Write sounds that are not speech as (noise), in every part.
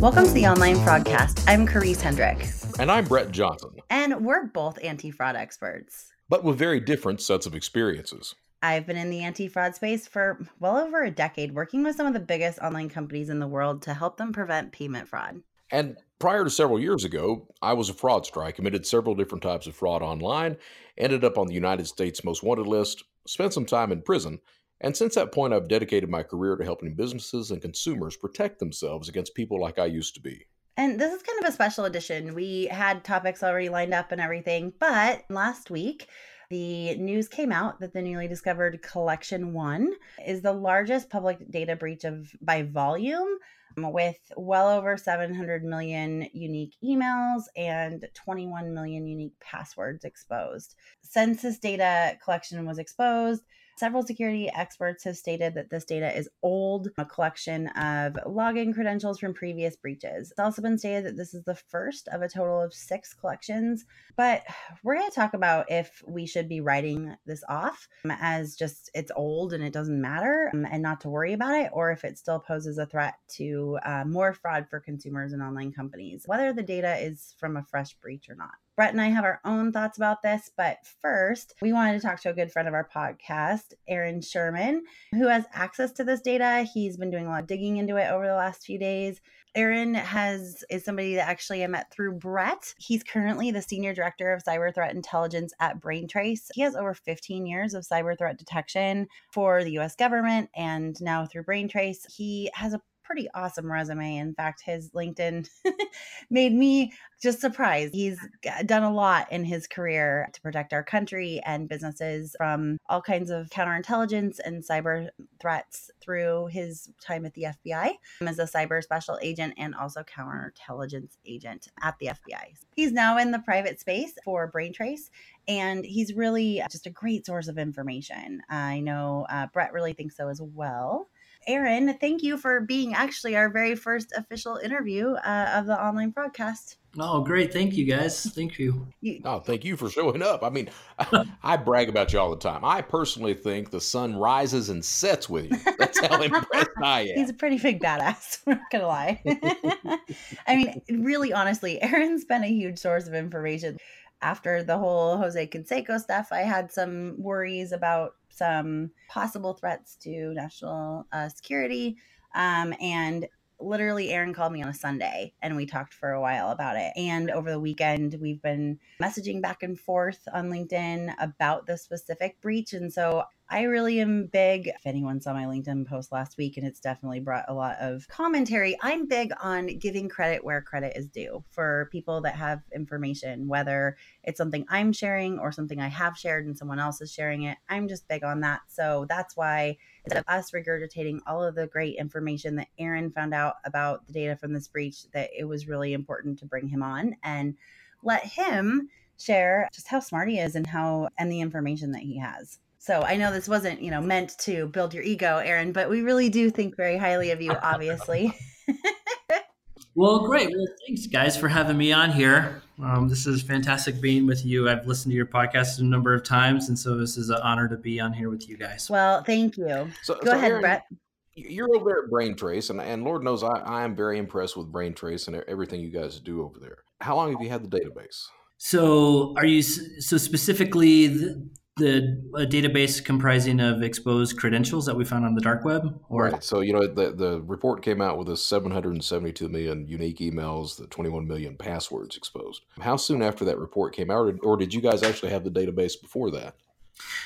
Welcome to the Online Fraudcast. I'm Karisse Hendrick. And I'm Brett Johnson. And we're both anti fraud experts. But with very different sets of experiences. I've been in the anti fraud space for well over a decade, working with some of the biggest online companies in the world to help them prevent payment fraud. And prior to several years ago, I was a fraudster. I committed several different types of fraud online, ended up on the United States Most Wanted list, spent some time in prison, and since that point, I've dedicated my career to helping businesses and consumers protect themselves against people like I used to be. And this is kind of a special edition. We had topics already lined up and everything, but last week, the news came out that the newly discovered Collection One is the largest public data breach of by volume um, with well over 700 million unique emails and 21 million unique passwords exposed. Census data collection was exposed, Several security experts have stated that this data is old, a collection of login credentials from previous breaches. It's also been stated that this is the first of a total of six collections, but we're going to talk about if we should be writing this off as just it's old and it doesn't matter um, and not to worry about it, or if it still poses a threat to uh, more fraud for consumers and online companies, whether the data is from a fresh breach or not. Brett and I have our own thoughts about this, but first, we wanted to talk to a good friend of our podcast, Aaron Sherman, who has access to this data. He's been doing a lot of digging into it over the last few days. Aaron has is somebody that actually I met through Brett. He's currently the senior director of cyber threat intelligence at Braintrace. He has over 15 years of cyber threat detection for the US government and now through Braintrace. He has a pretty awesome resume. In fact, his LinkedIn (laughs) made me just surprised. He's done a lot in his career to protect our country and businesses from all kinds of counterintelligence and cyber threats through his time at the FBI as a cyber special agent and also counterintelligence agent at the FBI. He's now in the private space for Braintrace and he's really just a great source of information. I know uh, Brett really thinks so as well. Aaron, thank you for being actually our very first official interview uh, of the Online Fraudcast. Oh, great. Thank you, guys. Thank you. you oh, thank you for showing up. I mean, I, (laughs) I, brag about you all the time. I personally think the sun rises and sets with you. That's how (laughs) impressed I am. He's a pretty big badass. (laughs) I'm not going to lie. I mean, really, honestly, Aaron's been a huge source of information. After the whole Jose Canseco stuff, I had some worries about some possible threats to national uh, security. Um, and literally, Aaron called me on a Sunday and we talked for a while about it. And over the weekend, we've been messaging back and forth on LinkedIn about the specific breach. And so I really am big. If anyone saw my LinkedIn post last week, and it's definitely brought a lot of commentary, I'm big on giving credit where credit is due for people that have information, whether it's something I'm sharing or something I have shared and someone else is sharing it. I'm just big on that. So that's why instead of us regurgitating all of the great information that Aaron found out about the data from this breach, that it was really important to bring him on and let him share just how smart he is and how and the information that he has. So I know this wasn't, you know, meant to build your ego, Aaron, but we really do think very highly of you, obviously. (laughs) well, great. Well, thanks, guys, for having me on here. Um, this is fantastic being with you. I've listened to your podcast a number of times, and so this is an honor to be on here with you guys. Well, thank you. So, Go so ahead, Aaron, Brett. You're over there at Braintrace, and, and Lord knows I, I am very impressed with Braintrace and everything you guys do over there. How long have you had the database? So, are you so specifically the, a database comprising of exposed credentials that we found on the dark web or right. So you know the, the report came out with a 772 million unique emails the 21 million passwords exposed. How soon after that report came out or did you guys actually have the database before that?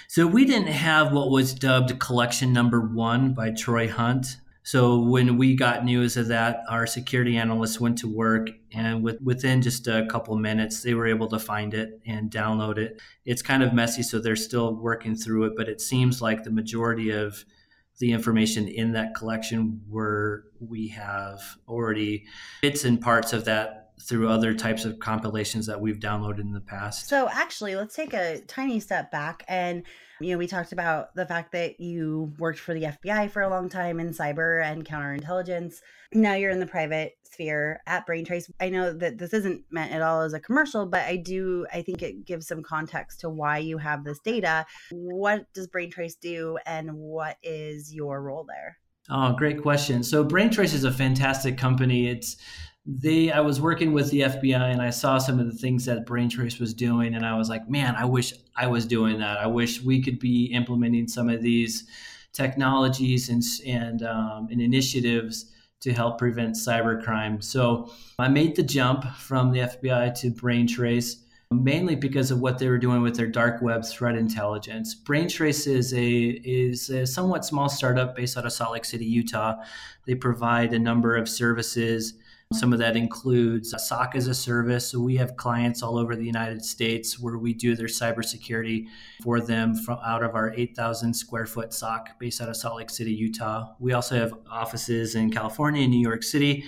So we didn't have what was dubbed collection number one by troy hunt so when we got news of that, our security analysts went to work, and with, within just a couple minutes, they were able to find it and download it. It's kind of messy, so they're still working through it, but it seems like the majority of the information in that collection were we have already bits and parts of that through other types of compilations that we've downloaded in the past. So, actually, let's take a tiny step back. And, you know, we talked about the fact that you worked for the FBI for a long time in cyber and counterintelligence. Now you're in the private sphere at Braintrace. I know that this isn't meant at all as a commercial, but I do, I think it gives some context to why you have this data. What does Braintrace do, and what is your role there? Oh, great question. So Braintrace is a fantastic company. It's they I was working with the FBI and I saw some of the things that Braintrace was doing and I was like, man, I wish I was doing that. I wish we could be implementing some of these technologies and and, um, and initiatives to help prevent cybercrime. So I made the jump from the FBI to Braintrace mainly because of what they were doing with their dark web threat intelligence. Braintrace is a is a somewhat small startup based out of Salt Lake City, Utah. They provide a number of services. Some of that includes SOC as a service. So we have clients all over the United States where we do their cybersecurity for them from out of our 8,000 square foot SOC based out of Salt Lake City, Utah. We also have offices in California and New York City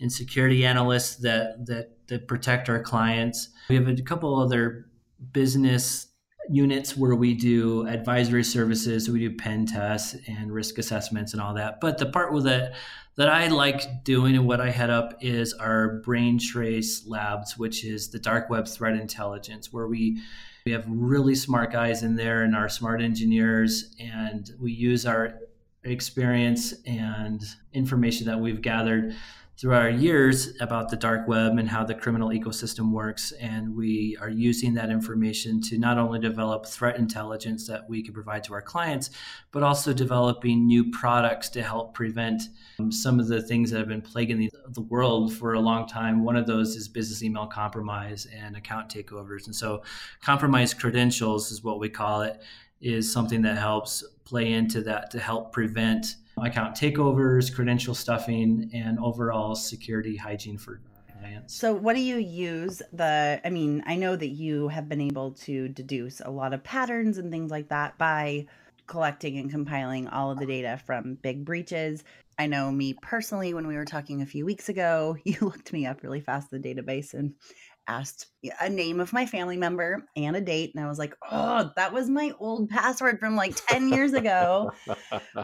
and security analysts that that that protect our clients. We have a couple other business units where we do advisory services, we do pen tests and risk assessments and all that. But the part with it that I like doing and what I head up is our Braintrace Labs, which is the dark web threat intelligence, where we we have really smart guys in there and our smart engineers, and we use our experience and information that we've gathered through our years about the dark web and how the criminal ecosystem works. And we are using that information to not only develop threat intelligence that we can provide to our clients, but also developing new products to help prevent um, some of the things that have been plaguing the, the world for a long time. One of those is business email compromise and account takeovers. And so, compromised credentials is what we call it, is something that helps play into that to help prevent account takeovers, credential stuffing, and overall security hygiene for clients. So, what do you use? The, I mean, I know that you have been able to deduce a lot of patterns and things like that by collecting and compiling all of the data from big breaches. I know me personally, when we were talking a few weeks ago, (laughs) you looked me up really fast in the database and asked a name of my family member and a date. And I was like, oh, that was my old password from like 10 years ago.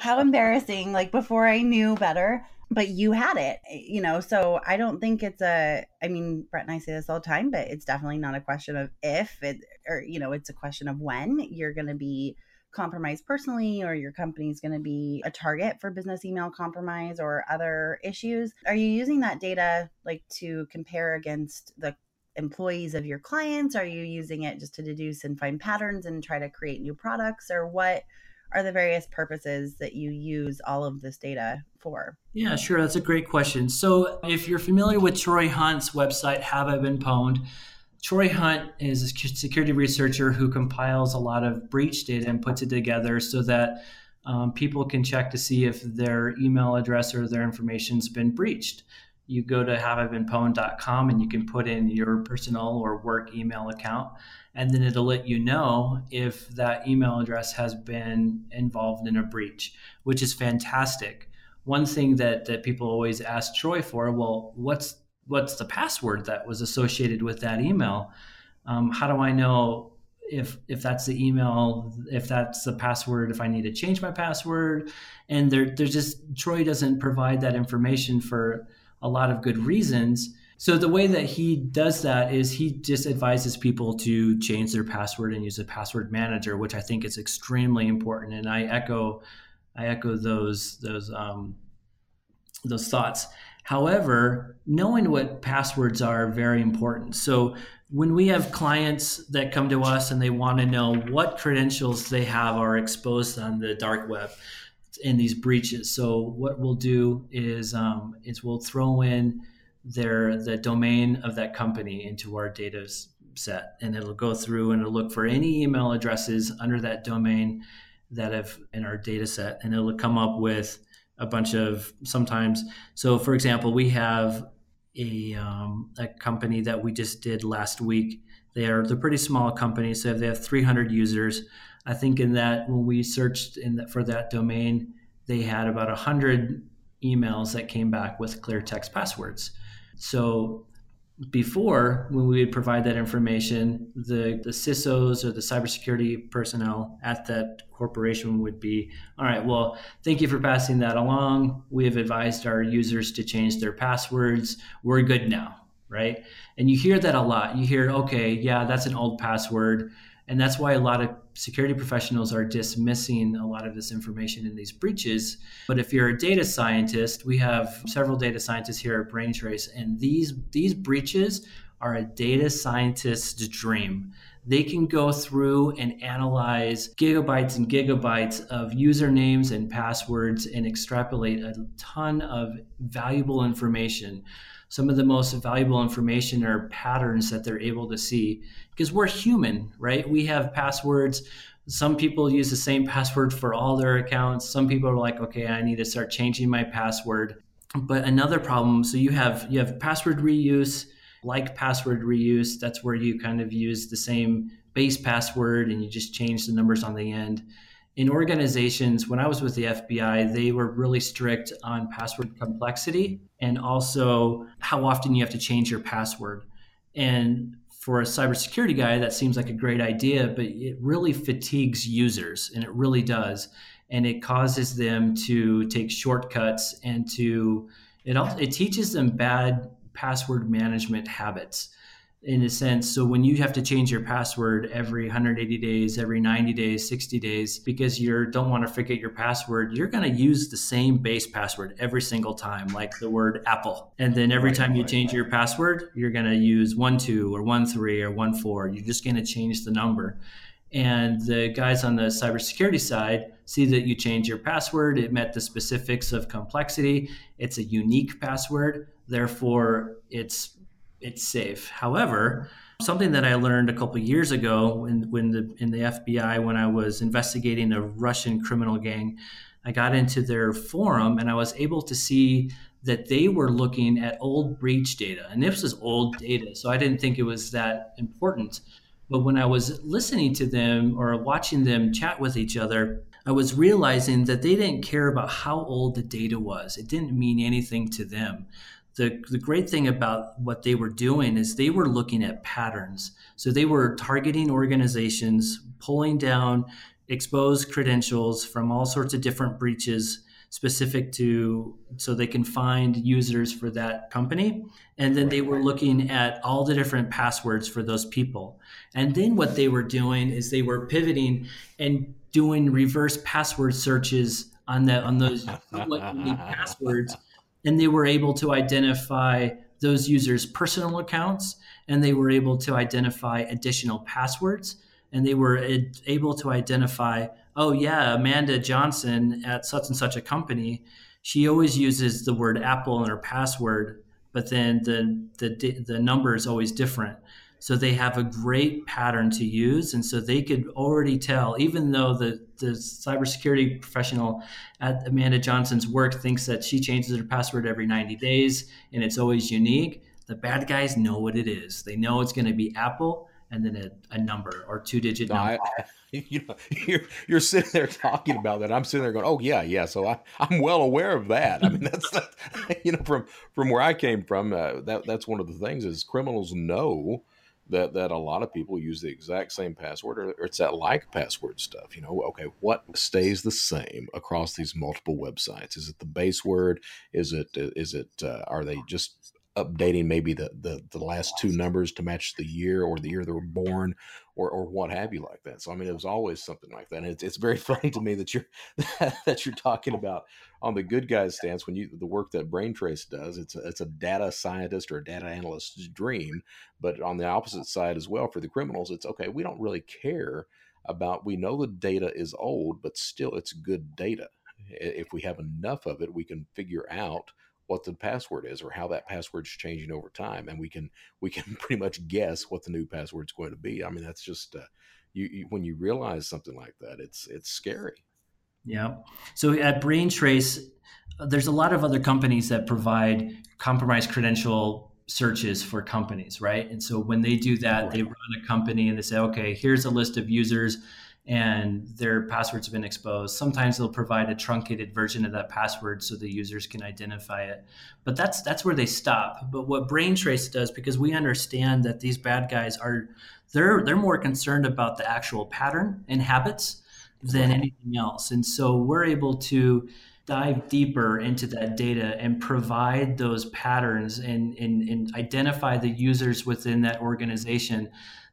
How embarrassing, like before I knew better. But you had it, eh, you know. So I don't think it's a, I mean, Brett and I say this all the time, but it's definitely not a question of if it, or, you know, it's a question of when you're going to be compromised personally or your company is going to be a target for business email compromise or other issues are you using that data like to compare against the employees of your clients? Are you using it just to deduce and find patterns and try to create new products? Or what are the various purposes that you use all of this data for? Yeah, sure. That's a great question. So, if you're familiar with Troy Hunt's website, Have I Been Pwned? Troy Hunt is a security researcher who compiles a lot of breach data and puts it together so that um, people can check to see if their email address or their information's been breached you go to haveibeenpwned.com and you can put in your personal or work email account and then it'll let you know if that email address has been involved in a breach which is fantastic. One thing that, that people always ask troy for well what's what's the password that was associated with that email? Um, how do i know if if that's the email if that's the password if i need to change my password? And there there's just troy doesn't provide that information for a lot of good reasons. So the way that he does that is he just advises people to change their password and use a password manager, which I think is extremely important. And I echo, I echo those those um, those thoughts. However, knowing what passwords are very important. So when we have clients that come to us and they want to know what credentials they have are exposed on the dark web, in these breaches. So what we'll do is um, is we'll throw in their the domain of that company into our data set, and it'll go through and it'll look for any email addresses under that domain that have in our data set, and it'll come up with a bunch of sometimes. So for example, we have a um, a company that we just did last week. They are they're pretty small company, so they have 300 users. I think in that when we searched in that for that domain, they had about 100 emails that came back with clear text passwords. So before when we would provide that information the, the cisos or the cybersecurity personnel at that corporation would be all right well thank you for passing that along. We have advised our users to change their passwords. We're good now right and you hear that a lot you hear okay yeah that's an old password and that's why a lot of security professionals are dismissing a lot of this information in these breaches. But if you're a data scientist, we have several data scientists here at Braintrace, and these these breaches are a data scientist's dream. They can go through and analyze gigabytes and gigabytes of usernames and passwords and extrapolate a ton of valuable information some of the most valuable information are patterns that they're able to see because we're human, right? We have passwords. Some people use the same password for all their accounts. Some people are like, okay, I need to start changing my password. But another problem, so you have you have password reuse, like password reuse. That's where you kind of use the same base password and you just change the numbers on the end in organizations, when I was with the FBI, they were really strict on password complexity and also how often you have to change your password. And for a cybersecurity guy, that seems like a great idea, but it really fatigues users, and it really does. And it causes them to take shortcuts and to it also it teaches them bad password management habits in a sense. So when you have to change your password every 180 days, every 90 days, 60 days, because you don't want to forget your password, you're going to use the same base password every single time, like the word Apple. And then every time you change your password, you're going to use one two or one three or one four. You're just going to change the number. And the guys on the cybersecurity side see that you change your password. It met the specifics of complexity. It's a unique password. Therefore, it's it's safe. However, something that I learned a couple years ago when, when the, in the FBI, when I was investigating a Russian criminal gang, I got into their forum and I was able to see that they were looking at old breach data. And this was old data, so I didn't think it was that important. But when I was listening to them or watching them chat with each other, I was realizing that they didn't care about how old the data was. It didn't mean anything to them the, the great thing about what they were doing is they were looking at patterns. So they were targeting organizations, pulling down exposed credentials from all sorts of different breaches specific to so they can find users for that company and then they were looking at all the different passwords for those people and then what they were doing is they were pivoting and doing reverse password searches on that on those passwords and they were able to identify those users' personal accounts and they were able to identify additional passwords and they were able to identify oh yeah amanda johnson at such and such a company. She always uses the word apple in her password but then the the, the number is always different so they have a great pattern to use. And so they could already tell, even though the, the cybersecurity professional at Amanda Johnson's work thinks that she changes her password every 90 days and it's always unique, the bad guys know what it is. They know it's going to be Apple and then a, a number or two digit number. I, (laughs) you know, you're, you're sitting there talking about that. I'm sitting there going, oh yeah, yeah. So I, I'm well aware of that. I mean, (laughs) that's, you know, from, from where I came from, uh, that, that's one of the things is criminals know that that a lot of people use the exact same password or, it's that like password stuff you know okay what stays the same across these multiple websites? Is it the base word? Is it is it uh, are they just updating maybe the, the the last two numbers to match the year or the year they were born or or what have you like that. So i mean it was always something like that and it's, it's very (laughs) funny to me that you're (laughs) that you're talking (laughs) about on the good guys stance when you the work that braintrace does it's a, it's a data scientist or a data analyst's dream but on the opposite side as well for the criminals it's okay we don't really care about we know the data is old but still it's good data. If we have enough of it we can figure out what the password is or how that password's changing over time and we can we can (laughs) pretty much guess what the new password's going to be. I mean that's just uh, you, you, when you realize something like that it's it's scary. Yeah so at braintrace there's a lot of other companies that provide compromised credential searches for companies right? And so when they do that right. they run a company and they say okay here's a list of users and their passwords have been exposed. Sometimes they'll provide a truncated version of that password so the users can identify it. But that's that's where they stop. But what Braintrace does, because we understand that these bad guys are they're they're more concerned about the actual pattern and habits than anything else. And so we're able to dive deeper into that data and provide those patterns and, and, and identify the users within that organization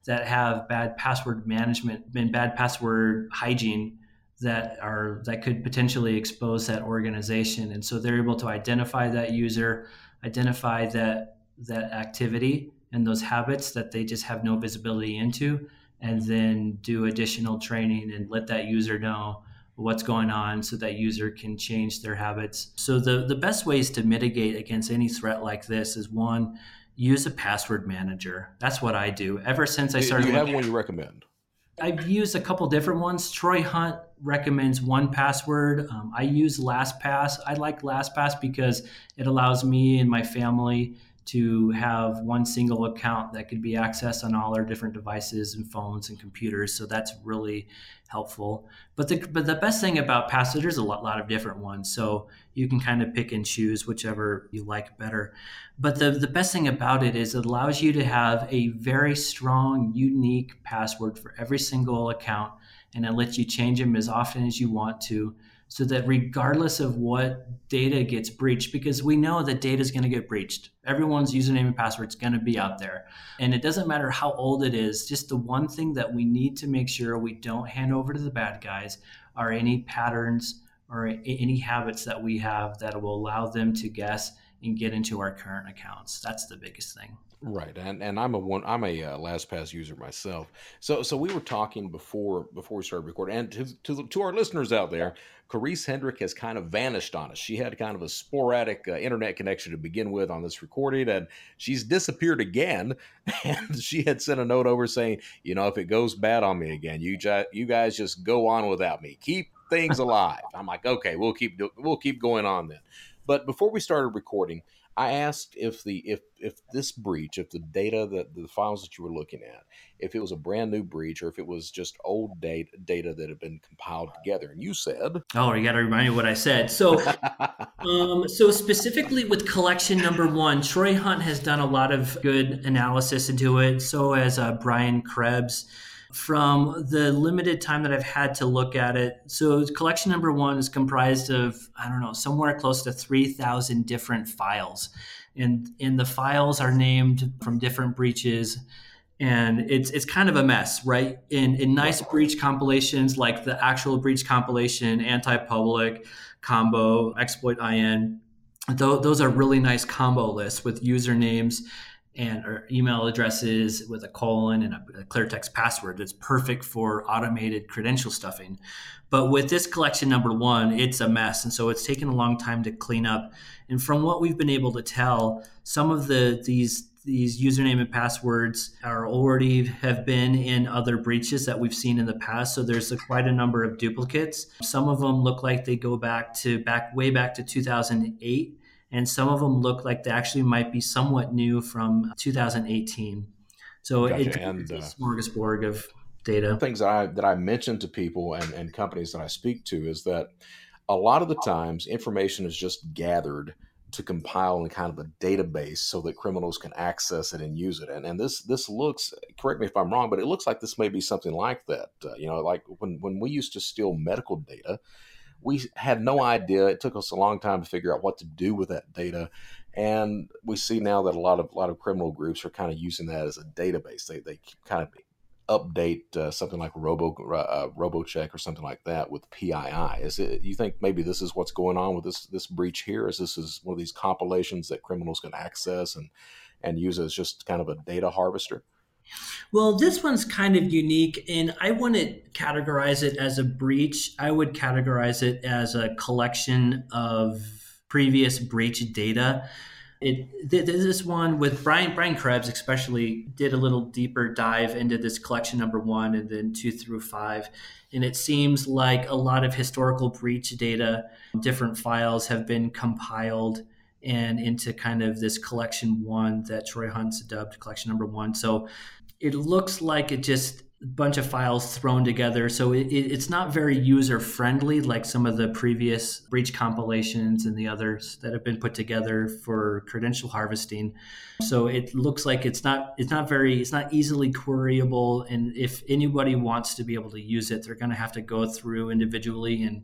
that have bad password management and bad password hygiene that are that could potentially expose that organization. And so they're able to identify that user identify that that activity and those habits that they just have no visibility into and then do additional training and let that user know what's going on so that user can change their habits. So the the best ways to mitigate against any threat like this is one use a password manager. That's what I do. Ever since I started. Do you have one you recommend? I've used a couple different ones. Troy Hunt recommends 1Password. Um, I use LastPass. I like LastPass because it allows me and my family to have one single account that could be accessed on all our different devices and phones and computers. So that's really helpful. But the but the best thing about Password, there's a lot, lot of different ones. So you can kind of pick and choose whichever you like better. But the, the best thing about it is it allows you to have a very strong, unique password for every single account. And it lets you change them as often as you want to so that regardless of what data gets breached, because we know that data is going to get breached, everyone's username and password is going to be out there. And it doesn't matter how old it is, just the one thing that we need to make sure we don't hand over to the bad guys are any patterns or any habits that we have that will allow them to guess and get into our current accounts. That's the biggest thing. Right, and and I'm a one I'm a uh, LastPass user myself. So so we were talking before before we started recording, and to to, to our listeners out there, Karisse Hendrick has kind of vanished on us. She had kind of a sporadic uh, internet connection to begin with on this recording, and she's disappeared again. (laughs) And she had sent a note over saying, you know, if it goes bad on me again, you ju- you guys just go on without me. Keep things (laughs) alive. I'm like, okay, we'll keep we'll keep going on then. But before we started recording, I asked if the if if this breach, if the data that the files that you were looking at, if it was a brand new breach or if it was just old data data that had been compiled together. And you said, "Oh, you got to remind me what I said." So, (laughs) um, so specifically with collection number one, Troy Hunt has done a lot of good analysis into it. So as uh, Brian Krebs from the limited time that I've had to look at it. So, collection number one is comprised of, I don't know, somewhere close to 3,000 different files. And, and the files are named from different breaches. And it's, it's kind of a mess, right? In, in nice breach compilations, like the actual breach compilation, anti public, combo, exploit IN, those are really nice combo lists with usernames and or email addresses with a colon and a, a clear text password that's perfect for automated credential stuffing. But with this collection number one, it's a mess. And so it's taken a long time to clean up. And from what we've been able to tell, some of the these these username and passwords are already have been in other breaches that we've seen in the past. So there's a, quite a number of duplicates. Some of them look like they go back to back way back to 2008 and some of them look like they actually might be somewhat new from 2018. So gotcha. it's, and, a uh, smorgasbord of data. Things that I that I mention to people and, and companies that I speak to is that a lot of the times information is just gathered to compile in kind of a database so that criminals can access it and use it. And, and this this looks, correct me if I'm wrong, but it looks like this may be something like that. Uh, you know, like when when we used to steal medical data, we had no idea. It took us a long time to figure out what to do with that data, and we see now that a lot of a lot of criminal groups are kind of using that as a database. They they kind of update uh, something like Robo uh, RoboCheck or something like that with PII. Is it? You think maybe this is what's going on with this this breach here? Is this is one of these compilations that criminals can access and and use as just kind of a data harvester? Well, this one's kind of unique, and I wouldn't categorize it as a breach. I would categorize it as a collection of previous breach data. It, this one with Brian Brian Krebs especially did a little deeper dive into this collection number one and then two through five, and it seems like a lot of historical breach data, different files have been compiled and into kind of this collection one that Troy Hunt's dubbed collection number one. So it looks like it just a bunch of files thrown together. So it, it, it's not very user friendly like some of the previous breach compilations and the others that have been put together for credential harvesting. So it looks like it's not it's not very it's not easily queryable. And if anybody wants to be able to use it, they're going to have to go through individually and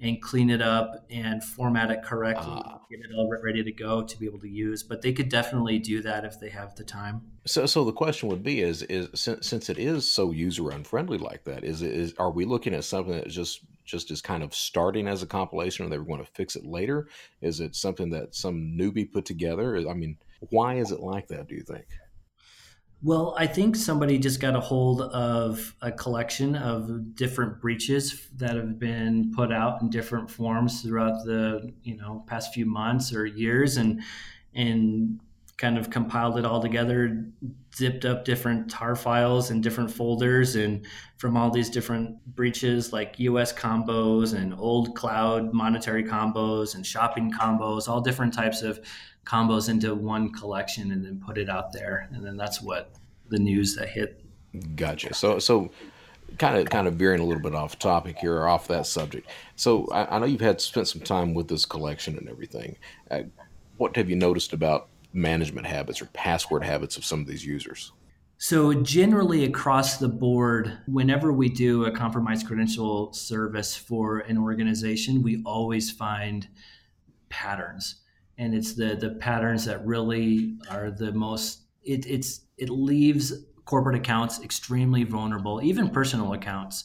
and clean it up and format it correctly, uh, get it all ready to go to be able to use. But they could definitely do that if they have the time. So, so the question would be: Is is since, since it is so user unfriendly like that, is is are we looking at something that just just is kind of starting as a compilation, or they were going to fix it later? Is it something that some newbie put together? I mean, why is it like that? Do you think? Well, I think somebody just got a hold of a collection of different breaches that have been put out in different forms throughout the you know past few months or years, and and kind of compiled it all together, zipped up different tar files and different folders, and from all these different breaches like US combos and old cloud monetary combos and shopping combos, all different types of combos into one collection and then put it out there. And then that's what the news that hit. Gotcha. So, so kind of kind of veering a little bit off topic here or off that subject. So I, I know you've had spent some time with this collection and everything. Uh, what have you noticed about management habits or password habits of some of these users? So, generally across the board, whenever we do a compromised credential service for an organization, we always find patterns and it's the the patterns that really are the most it, it's it leaves corporate accounts extremely vulnerable even personal accounts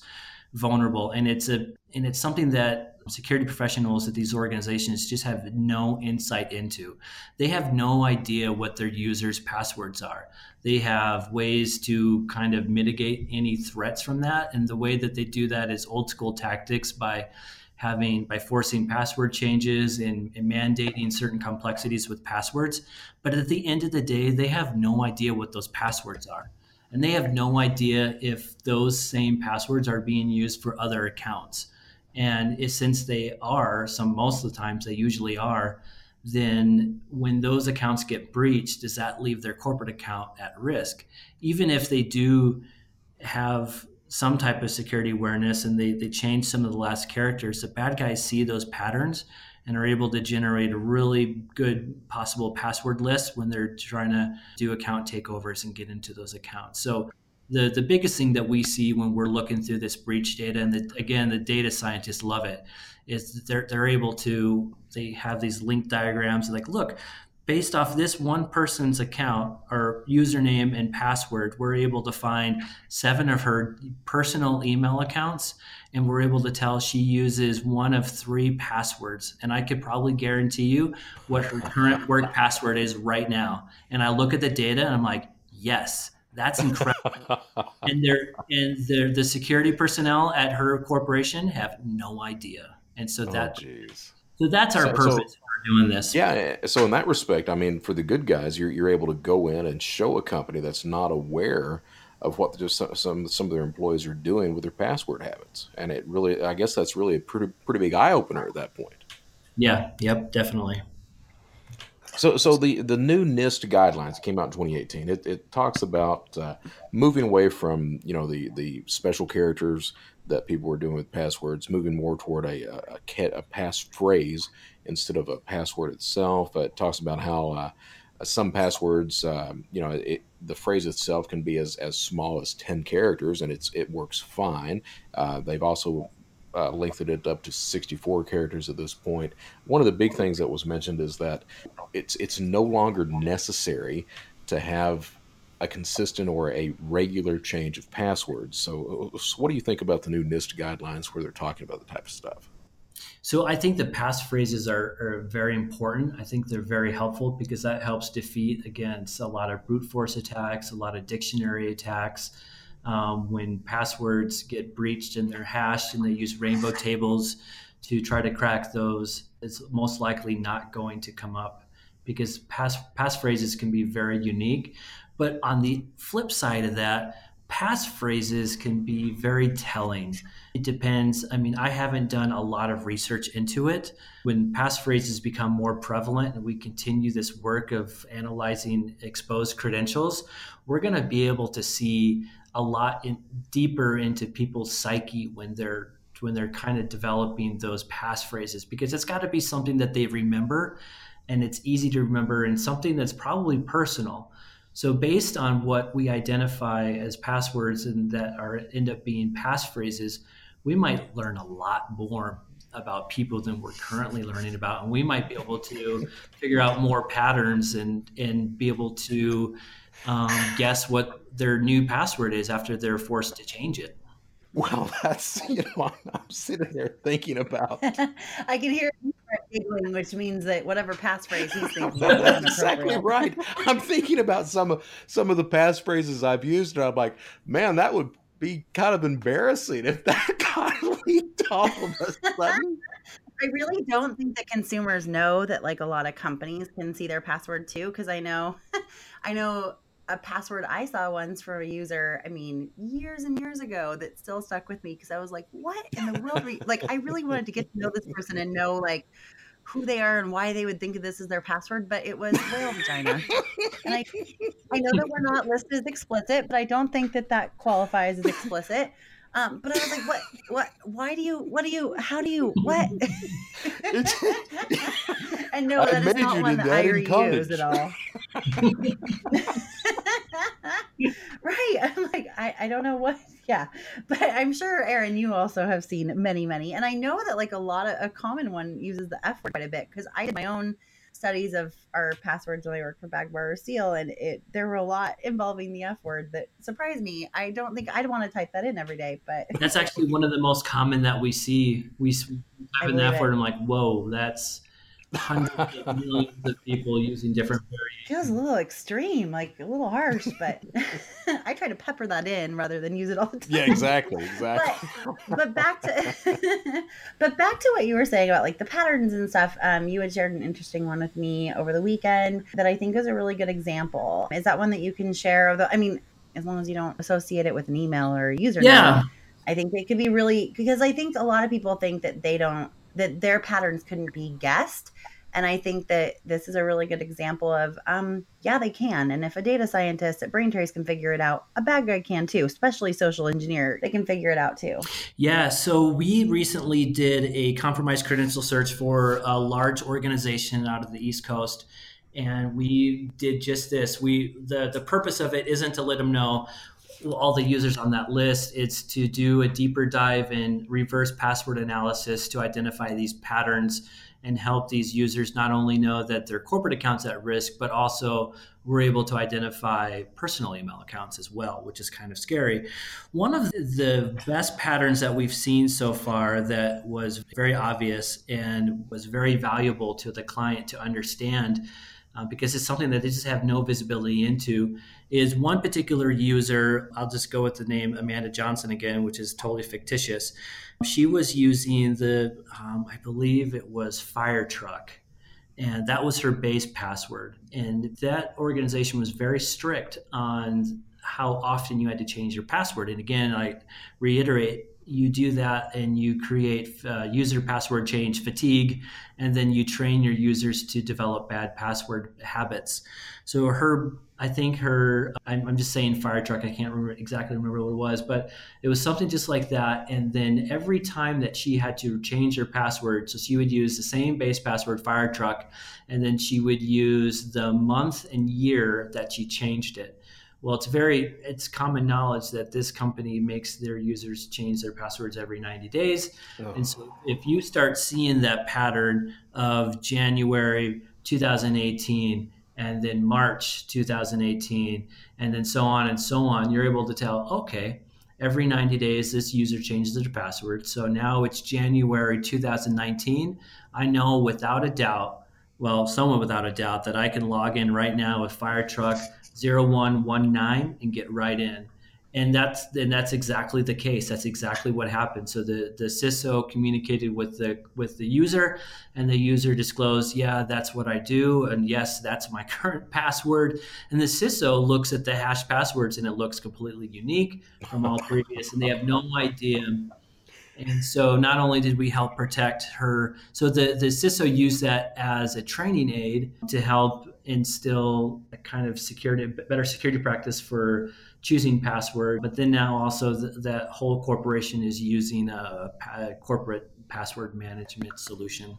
vulnerable. And it's a and it's something that security professionals at these organizations just have no insight into. They have no idea what their users passwords are. They have ways to kind of mitigate any threats from that. And the way that they do that is old school tactics by having by forcing password changes and, and, mandating certain complexities with passwords. But at the end of the day, they have no idea what those passwords are. And they have no idea if those same passwords are being used for other accounts. And if, since they are, some most of the times they usually are, then when those accounts get breached, does that leave their corporate account at risk? Even if they do have some type of security awareness and they, they change some of the last characters, the bad guys see those patterns and are able to generate a really good possible password list when they're trying to do account takeovers and get into those accounts. So the, the biggest thing that we see when we're looking through this breach data, and the, again, the data scientists love it, is they're, they're able to, they have these link diagrams like, look, based off this one person's account or username and password, we're able to find seven of her personal email accounts. And we're able to tell she uses one of three passwords. And I could probably guarantee you what her current work password is right now. And I look at the data and I'm like, yes, that's incredible. (laughs) and they're and they're, the security personnel at her corporation have no idea. And so oh, that so that's our so, purpose. So, doing this. Yeah. Eh, so in that respect, I mean, for the good guys, you're you're able to go in and show a company that's not aware of what just some some, some of their employees are doing with their password habits, and it really, I guess, that's really a pretty pretty big eye opener at that point. Yeah. Yep. Definitely. So, so the, the new NIST guidelines came out in 2018. It, it talks about uh, moving away from you know the the special characters that people were doing with passwords, moving more toward a a, a, passphrase instead of a password itself. Uh, it talks about how uh, some passwords, um, you know, it, the phrase itself can be as, as small as 10 characters and it's it works fine. Uh, they've also uh, lengthened it up to 64 characters at this point. One of the big things that was mentioned is that it's it's no longer necessary to have a consistent or a regular change of passwords. So, so what do you think about the new NIST guidelines where they're talking about the type of stuff? So I think the passphrases are, are very important. I think they're very helpful because that helps defeat against a lot of brute force attacks, a lot of dictionary attacks. Um, when passwords get breached and they're hashed and they use rainbow tables to try to crack those, it's most likely not going to come up because pass passphrases can be very unique. But on the flip side of that, passphrases can be very telling. It depends. I mean, I haven't done a lot of research into it. When passphrases become more prevalent and we continue this work of analyzing exposed credentials, we're going to be able to see a lot in, deeper into people's psyche when they're when they're kind of developing those passphrases because it's got to be something that they remember and it's easy to remember and something that's probably personal. So based on what we identify as passwords and that are end up being passphrases we might learn a lot more about people than we're currently learning about and we might be able to figure out more patterns and and be able to um, guess what their new password is after they're forced to change it well (laughs) that's you know i'm, I'm sitting there thinking about (laughs) i can hear giggling which means that whatever passphrase he's (laughs) thinking that's exactly right i'm thinking about some of some of the passphrases i've used and i'm like man that would be kind of embarrassing if that got leaked all of a sudden. I really don't think that consumers know that like a lot of companies can see their password too. Cause I know, I know a password I saw once from a user, I mean, years and years ago that still stuck with me because I was like, what in the world? like, I really wanted to get to know this person and know like who they are and why they would think of this as their password, but it was whale vagina. and I, I know that we're not listed as explicit, but I don't think that that qualifies as explicit. Um, but I was like, what, what, why do you, what do you, how do you, what? (laughs) and no, that is not one that, that I use at all. (laughs) right. I'm like, I, I don't know what yeah but i'm sure aaron you also have seen many many and i know that like a lot of a common one uses the f word quite a bit because i did my own studies of our passwords when i worked for bagbar or seal and it there were a lot involving the f word that surprised me. I don't think i'd want to type that in every day but that's actually one of the most common that we see. We type in the f word i'm like whoa that's hundreds of (laughs) millions of people using different variations. Feels a little extreme, like a little harsh, but (laughs) I try to pepper that in rather than use it all the time. Yeah, exactly, (laughs) exactly. But, but back to but back to what you were saying about like the patterns and stuff. Um, you had shared an interesting one with me over the weekend that I think is a really good example. Is that one that you can share? Although I mean, as long as you don't associate it with an email or a username. Yeah. I think it could be really because I think a lot of people think that they don't that their patterns couldn't be guessed and I think that this is a really good example of, um, yeah, they can. And if a data scientist at Braintrace can figure it out, a bad guy can too, especially social engineer. They can figure it out too. Yeah. So we recently did a compromised credential search for a large organization out of the East Coast. And we did just this. We the the purpose of it isn't to let them know all the users on that list. It's to do a deeper dive in reverse password analysis to identify these patterns and help these users not only know that their corporate accounts at risk, but also we're able to identify personal email accounts as well, which is kind of scary. One of the best patterns that we've seen so far that was very obvious and was very valuable to the client to understand. Uh, because it's something that they just have no visibility into is one particular user i'll just go with the name amanda johnson again which is totally fictitious she was using the, um, I believe it was Fire Truck, and that was her base password. And that organization was very strict on how often you had to change your password. And again, I reiterate, you do that and you create uh, user password change fatigue, and then you train your users to develop bad password habits. So her I think her, I'm, I'm, just saying fire truck. I can't remember exactly remember what it was, but it was something just like that. And then every time that she had to change her password, so she would use the same base password, fire truck, and then she would use the month and year that she changed it. Well, it's very, it's common knowledge that this company makes their users change their passwords every 90 days. Oh. And so if you start seeing that pattern of January 2018, and then March 2018, and then so on and so on, you're able to tell, okay, every 90 days this user changes their password. So now it's January 2019. I know without a doubt, well, somewhat without a doubt, that I can log in right now with Firetruck 0119 and get right in. And that's and that's exactly the case. That's exactly what happened. So the the ciso communicated with the with the user and the user disclosed yeah that's what i do and yes that's my (laughs) current password. And the ciso looks at the hash passwords and it looks completely unique from all previous and they have no idea and so not only did we help protect her so the the ciso used that as a training aid to help instill a kind of security, better security practice for choosing password. But then now also th- that whole corporation is using a, a corporate password management solution.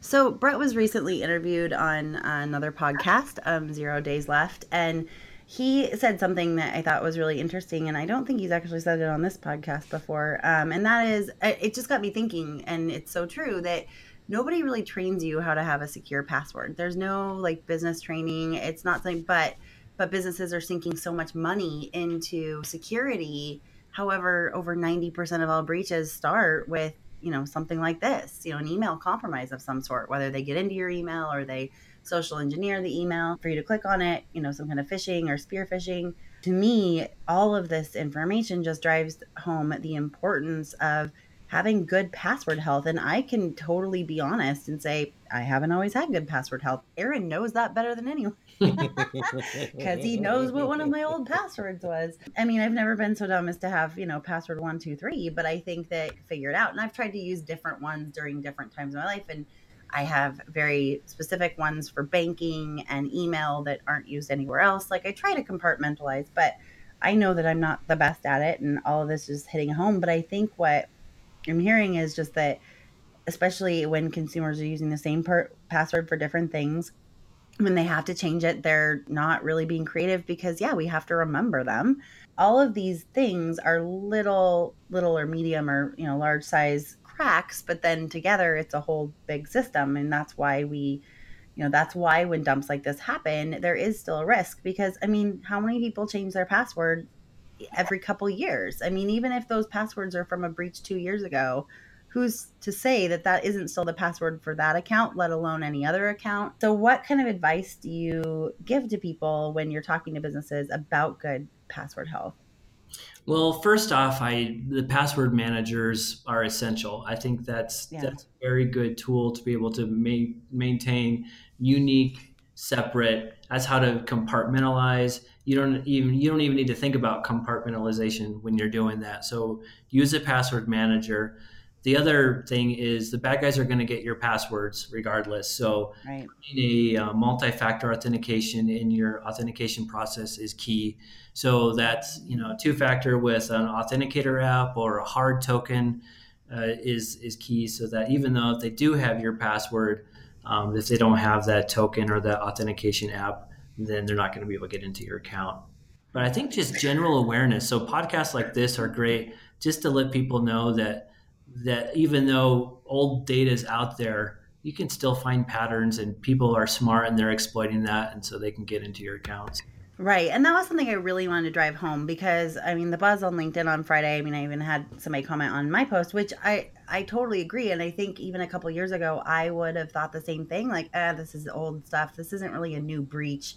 So Brett was recently interviewed on another podcast, um, Zero Days Left, and he said something that I thought was really interesting, and I don't think he's actually said it on this podcast before. Um, and that is, it just got me thinking, and it's so true that nobody really trains you how to have a secure password. There's no like business training. It's not something, but but businesses are sinking so much money into security. However, over 90% of all breaches start with, you know, something like this, you know, an email compromise of some sort, whether they get into your email or they social engineer the email for you to click on it, you know, some kind of phishing or spear phishing. To me, all of this information just drives home the importance of having good password health. And I can totally be honest and say, I haven't always had good password health. Aaron knows that better than anyone (laughs) because he knows what one of my old passwords was. I mean, I've never been so dumb as to have, you know, password one, two, three, but I think that figure it out. And I've tried to use different ones during different times of my life. And I have very specific ones for banking and email that aren't used anywhere else. Like I try to compartmentalize, but I know that I'm not the best at it and all of this is hitting home. But I think what I'm hearing is just that, especially when consumers are using the same per- password for different things, when they have to change it, they're not really being creative because, yeah, we have to remember them. All of these things are little, little or medium or, you know, large size cracks, but then together it's a whole big system. And that's why we, you know, that's why when dumps like this happen, there is still a risk because, I mean, how many people change their password every couple years. I mean, even if those passwords are from a breach two years ago, who's to say that that isn't still the password for that account, let alone any other account? So, what kind of advice do you give to people when you're talking to businesses about good password health? Well, first off, I the password managers are essential. I think that's yeah. that's a very good tool to be able to ma- maintain unique, separate. That's how to compartmentalize you don't even you don't even need to think about compartmentalization when you're doing that. So use a password manager. The other thing is the bad guys are going to get your passwords regardless. So right. a uh, multi-factor authentication in your authentication process is key. So that's you know two-factor with an authenticator app or a hard token uh, is is key. So that even though if they do have your password, um, if they don't have that token or that authentication app, then they're not going to be able to get into your account. But I think just general awareness. So podcasts like this are great just to let people know that that even though old data is out there, you can still find patterns and people are smart and they're exploiting that and so they can get into your accounts. Right. And that was something I really wanted to drive home because I mean the buzz on LinkedIn on Friday, I mean I even had somebody comment on my post, which I I totally agree and I think even a couple years ago I would have thought the same thing like, ah, this is old stuff. This isn't really a new breach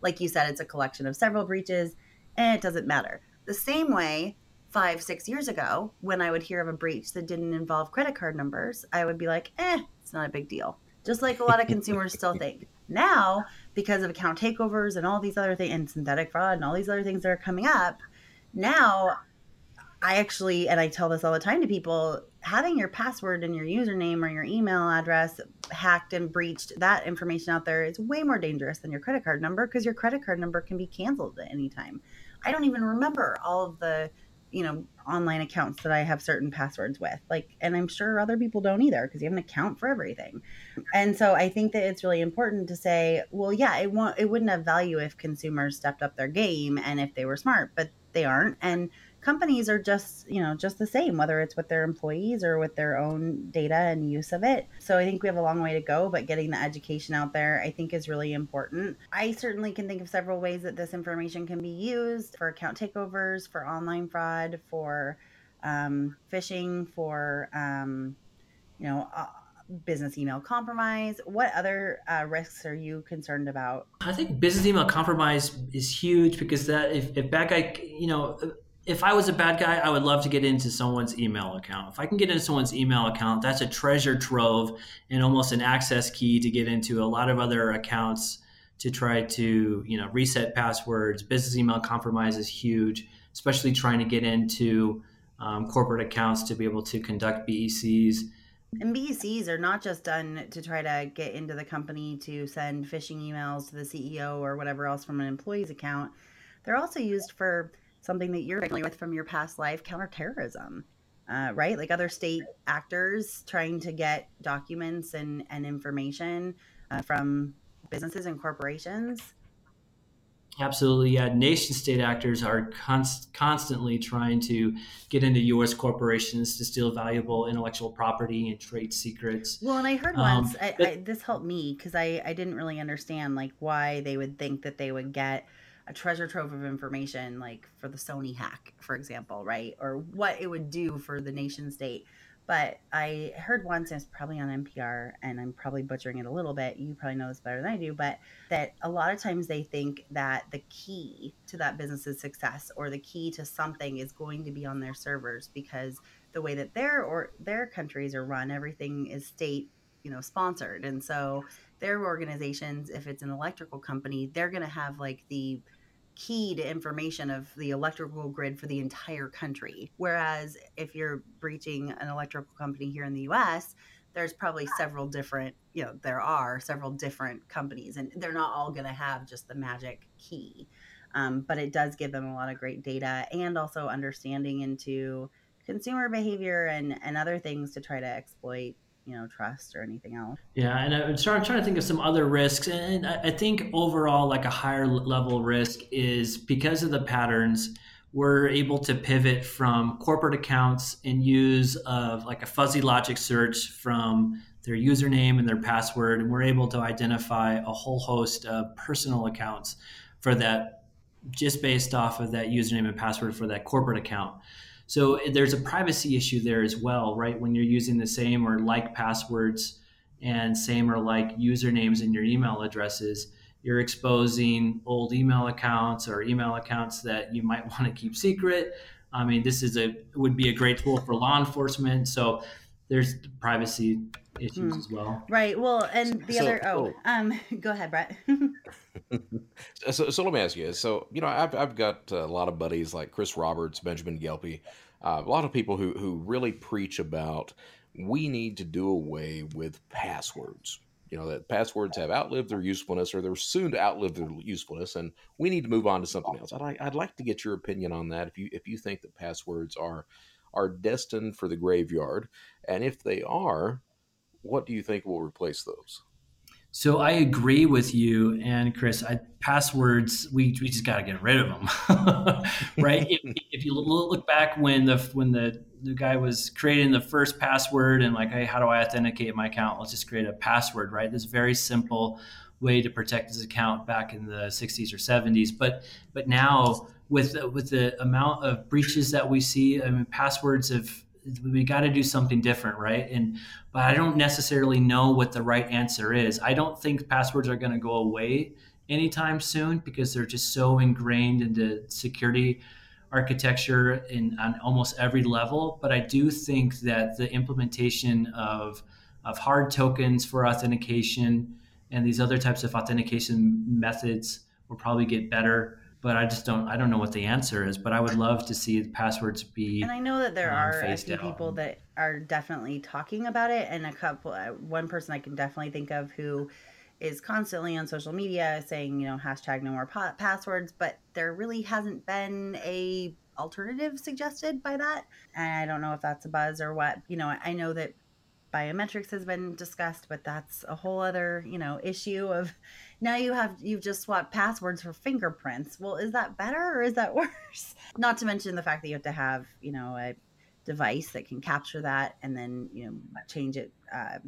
like you said, it's a collection of several breaches, and it doesn't matter. The same way, five, six years ago, when I would hear of a breach that didn't involve credit card numbers, I would be like, eh, it's not a big deal. Just like a lot of consumers still (laughs) think. Now, because of account takeovers and all these other things, and synthetic fraud and all these other things that are coming up, now I actually, and I tell this all the time to people, having your password and your username or your email address hacked and breached, that information out there is way more dangerous than your credit card number because your credit card number can be canceled at any time. I don't even remember all of the, you know, online accounts that I have certain passwords with. Like, and I'm sure other people don't either because you have an account for everything. And so I think that it's really important to say, well, yeah, it won't, it wouldn't have value if consumers stepped up their game and if they were smart, but they aren't. And companies are just you know just the same whether it's with their employees or with their own data and use of it. So i think we have a long way to go but getting the education out there i think is really important. I certainly can think of several ways that this information can be used for account takeovers for online fraud for um, phishing for um, you know uh, business email compromise. What other uh, risks are you concerned about? I think business email compromise is huge because that if, if bad guy you know if I was a bad guy, I would love to get into someone's email account. If I can get into someone's email account, that's a treasure trove and almost an access key to get into a lot of other accounts to try to, you know, reset passwords. Business email compromise is huge, especially trying to get into um, corporate accounts to be able to conduct BECs. And BECs are not just done to try to get into the company to send phishing emails to the CEO or whatever else from an employee's account. They're also used for something that you're familiar with from your past life counterterrorism. Uh, right? Like other state actors trying to get documents and, and information uh, from businesses and corporations. Absolutely, yeah. Nation state actors are const- constantly trying to get into U.S. corporations to steal valuable intellectual property and trade secrets. Well, and I heard um, once, I, but, I, this helped me because I, I didn't really understand like why they would think that they would get a treasure trove of information, like for the Sony hack, for example, right? Or what it would do for the nation state. But I heard once, and it's probably on NPR, and I'm probably butchering it a little bit. You probably know this better than I do, but that a lot of times they think that the key to that business's success or the key to something is going to be on their servers because the way that their or their countries are run, everything is state, you know, sponsored, and so their organizations, if it's an electrical company, they're going to have like the key to information of the electrical grid for the entire country. Whereas if you're breaching an electrical company here in the US, there's probably several different, you know, there are several different companies and they're not all going to have just the magic key. Um, but it does give them a lot of great data and also understanding into consumer behavior and, and other things to try to exploit you know trust or anything else. Yeah and i'm trying, to think of some other risks and i think overall like a higher level risk is because of the patterns we're able to pivot from corporate accounts and use of like a fuzzy logic search from their username and their password and we're able to identify a whole host of personal accounts for that just based off of that username and password for that corporate account so eh, there's a privacy issue there as well, right? When you're using the same or like passwords and same or like usernames in your email addresses, you're exposing old email accounts or email accounts that you might (laughs) want to keep secret. I mean, this is a would be a great tool for law enforcement. So there's privacy issues mm. as well. Right. Well, and the so, other oh, oh, um, (laughs) go ahead, Brett. (laughs) so, so let me ask you. So, you know, I've I've got a lot of buddies like Chris Roberts, Benjamin Delpy, uh, a lot of people who who really preach about we need to do away with passwords. You know that passwords have outlived their usefulness, or they're soon to outlive their usefulness, and we need to move on to something else. I'd like, I'd like to get your opinion on that. If you if you think that passwords are are destined for the graveyard, and if they are, what do you think will replace those? So I agree with you and Chris. I, passwords, we, we just got to get rid of them, (laughs) right? if, if, you look back when the when the, the guy was creating the first password and like, hey, how do I authenticate my account? Let's just create a password, right? This very simple way to protect his account back in the 60s or 70s. But but now with with the amount of breaches that we see, I mean, passwords have we got to do something different right? And but i don't necessarily know what the right answer is. I don't think passwords are going to go away anytime soon because they're just so ingrained into security architecture in on almost every level. But i do think that the implementation of of hard tokens for authentication and these other types of authentication methods will probably get better but I just don't I don't know what the answer is. But I would love to see passwords be. And I know that there um, are a few people that are definitely talking about it, and a couple. Uh, one person I can definitely think of who is constantly on social media saying you know hashtag no more pa- passwords, but there really hasn't been a alternative suggested by that, and I don't know if that's a buzz or what. You know, I know that biometrics has been discussed, but that's a whole other, you know, issue of (laughs) now you have you've just swapped passwords for fingerprints. Well, is that better or is that (laughs) worse? Not to mention the fact that you have to have, you know, a device that can capture that and then, you know, change it uh,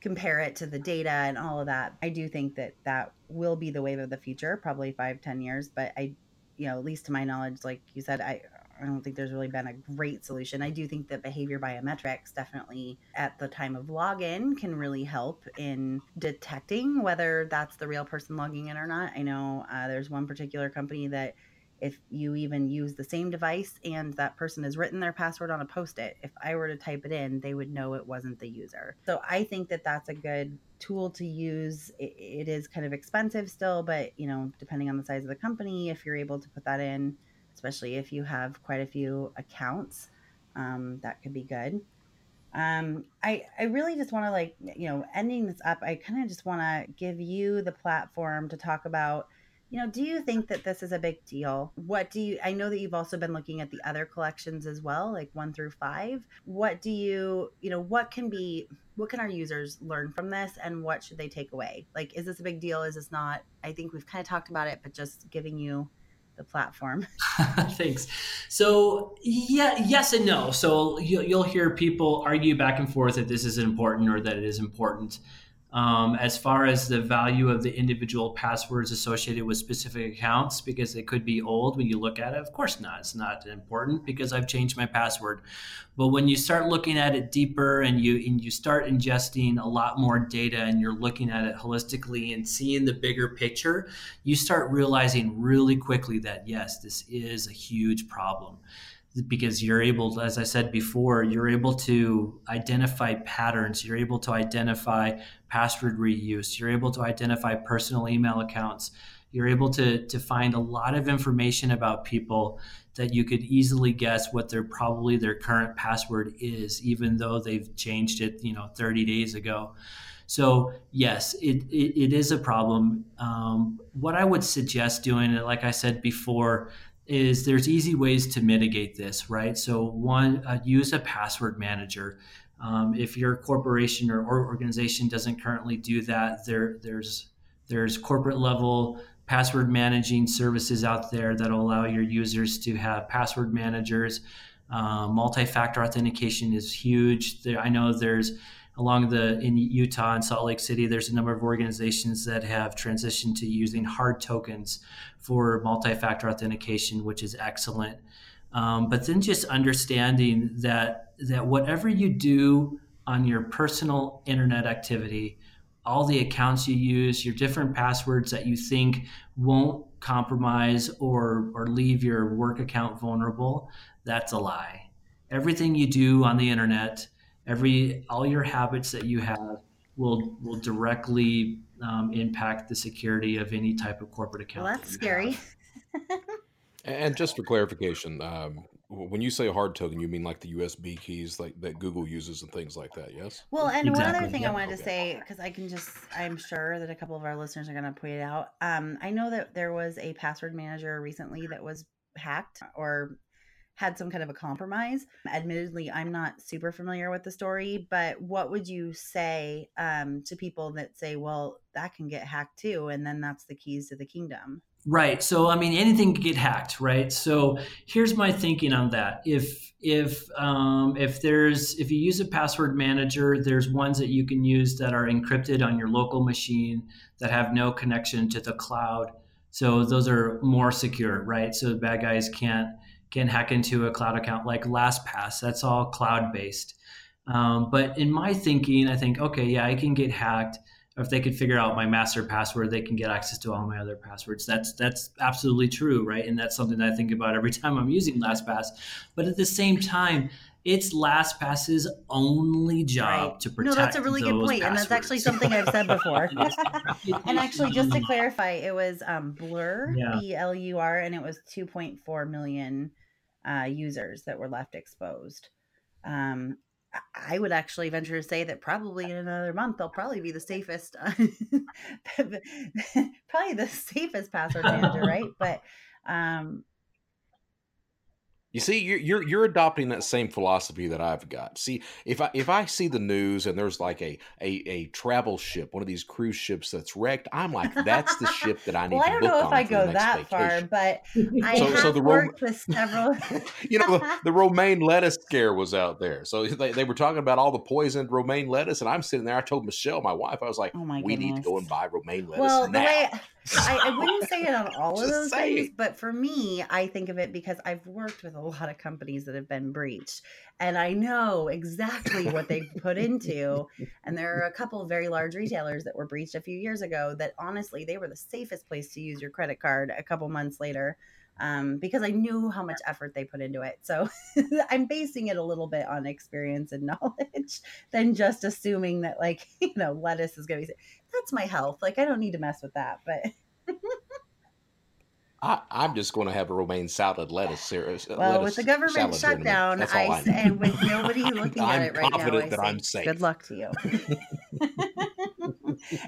compare it to the data and all of that. I do think that that will be the wave of the future, probably five, ten years. But I, you know, at least to my knowledge, like you said, I I don't think there's really been a great solution. I do think that behavior biometrics definitely at the time of login can really help in detecting whether that's the real person logging in or not. I know uh, there's one particular company that if you even use the same device and that person has written their password on a post it, if I were to type it in, they would know it wasn't the user. So I think that that's a good tool to use. it, it is kind of expensive still, but you know, depending on the size of the company, if you're able to put that in, especially if you have quite a few accounts. Um, that could be good. Um, I I really just want to like you know ending this up. I kind of just want to give you the platform to talk about. You know, do you think that this is a big deal? What do you? I know that you've also been looking at the other collections as well, like one through five. What do you? You know, what can be? What can our users learn from this, and what should they take away? Like, is this a big deal? Is this not? I think we've kind of talked about it, but just giving you the platform. (laughs) Thanks. So yeah, yes and no. So you, will hear people argue back and forth that this is important or that it is important. Um, as far as the value of the individual passwords associated with specific accounts, because they could be old when you look at it, of course not. It's not important because I've changed my password. But when you start looking at it deeper and you and you start ingesting a lot more data and you're looking at it holistically and seeing the bigger picture, you start realizing really quickly that yes, this is a huge problem because you're able as i said before you're able to identify patterns you're able to identify password reuse you're able to identify personal email accounts you're able to, to find a lot of information about people that you could easily guess what their probably their current password is even though they've changed it you know 30 days ago. So yes it, it, it is a problem. Um, what i would suggest doing like i said before is there's easy ways to mitigate this, right? So one, uh, use a password manager. Um, if your corporation or, or, organization doesn't currently do that, there there's there's corporate level password managing services out there that will allow your users to have password managers. Uh, multi-factor authentication is huge. There, I know there's along the in Utah and Salt Lake City, there's a number of organizations that have transitioned to using hard tokens for multi-factor authentication, which is excellent. Um, but then just understanding that that whatever you do on your personal internet activity, all the accounts you use, your different passwords that you think won't compromise or or leave your work account vulnerable, that's a lie. Everything you do on the internet every all your habits that you have will will directly um, impact the security of any type of corporate account. Well, that's that scary. (laughs) and just for clarification, um, when you say hard token, you mean like the USB keys like that Google uses and things like that, yes? Well, and exactly. one other thing I wanted okay. to say because I can just I'm sure that a couple of our listeners are going to point it out. Um, I know that there was a password manager recently that was hacked or had some kind of a compromise. Admittedly, I'm not super familiar with the story, but what would you say um, to people that say, well, that can get hacked too, and then that's the keys to the kingdom? Right. So I mean, anything can get hacked, right? So here's my thinking on that. If if um, if there's if you use a password manager, there's ones that you can use that are encrypted on your local machine that have no connection to the cloud. So those are more secure, right? So bad guys can't can hack into a cloud account like LastPass. That's all cloud based. Um, but in my thinking, I think, okay, yeah, I can get hacked. If they could figure out my master password, they can get access to all my other passwords. That's that's absolutely true, right? And that's something that I think about every (laughs) time I'm using LastPass. But at the same time, it's LastPass's only job right. to protect. No, that's a really good point, passwords. and that's actually something I've said before. (laughs) (laughs) and actually, just to clarify, it was um, Blur, B L U R, and it was 2.4 million uh, users that were left exposed. Um, I would actually venture to say that probably in another month they'll probably be the safest, (laughs) probably the safest password manager, right? (laughs) But um, you see, you're, you're you're adopting that same philosophy that I've got. See, if I if I see the news and there's like a a, a travel ship, one of these cruise ships that's wrecked, I'm like, that's the ship that I (laughs) need. well, I don't know if I go that vacation. far, but (laughs) I so, have so the worked with several. (laughs) you know, the, the, romaine lettuce scare was out there, so they, they were talking about all the poisoned romaine lettuce, and I'm sitting there. I told Michelle, my wife, I was like, oh my we need to go and buy romaine lettuce well, now. The way, I, I, (laughs) wouldn't say it on all of those things, but for me, I think of it because I've worked with a lot of companies that have been breached, and I know exactly what they put into. And there are a couple of very large retailers that were breached a few years ago that honestly they were the safest place to use your credit card a couple months later. Um, because I knew how much effort they put into it. So (laughs) I'm basing it a little bit on experience and (laughs) knowledge than just assuming that, like, (laughs) you know, lettuce is going to be that's my health. Like I don't need to mess with that. But I, I'm just going to have a romaine salad lettuce series. Well, lettuce with the government salad here in a minute. shutdown, I I and with nobody looking I'm at it right now, confident I that say, I'm safe. good luck to you.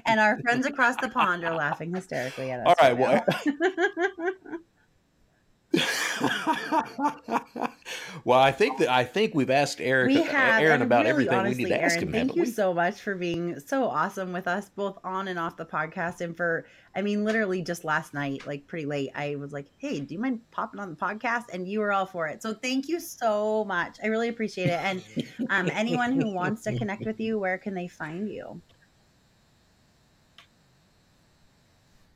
and our friends across the pond are laughing hysterically at us. All right, right well. (laughs) well, I think that I think we've asked Eric, we uh, have Aaron about really, everything honestly, we need to ask Aaron, him. Thank you we? so much for being so awesome with us, both on and off the podcast, and for I mean, literally just last night, like pretty late, I was like, "Hey, do you mind popping on the podcast?" And you were all for it. So thank you so much. I really appreciate it. And um, anyone who wants to connect with you, where can they find you?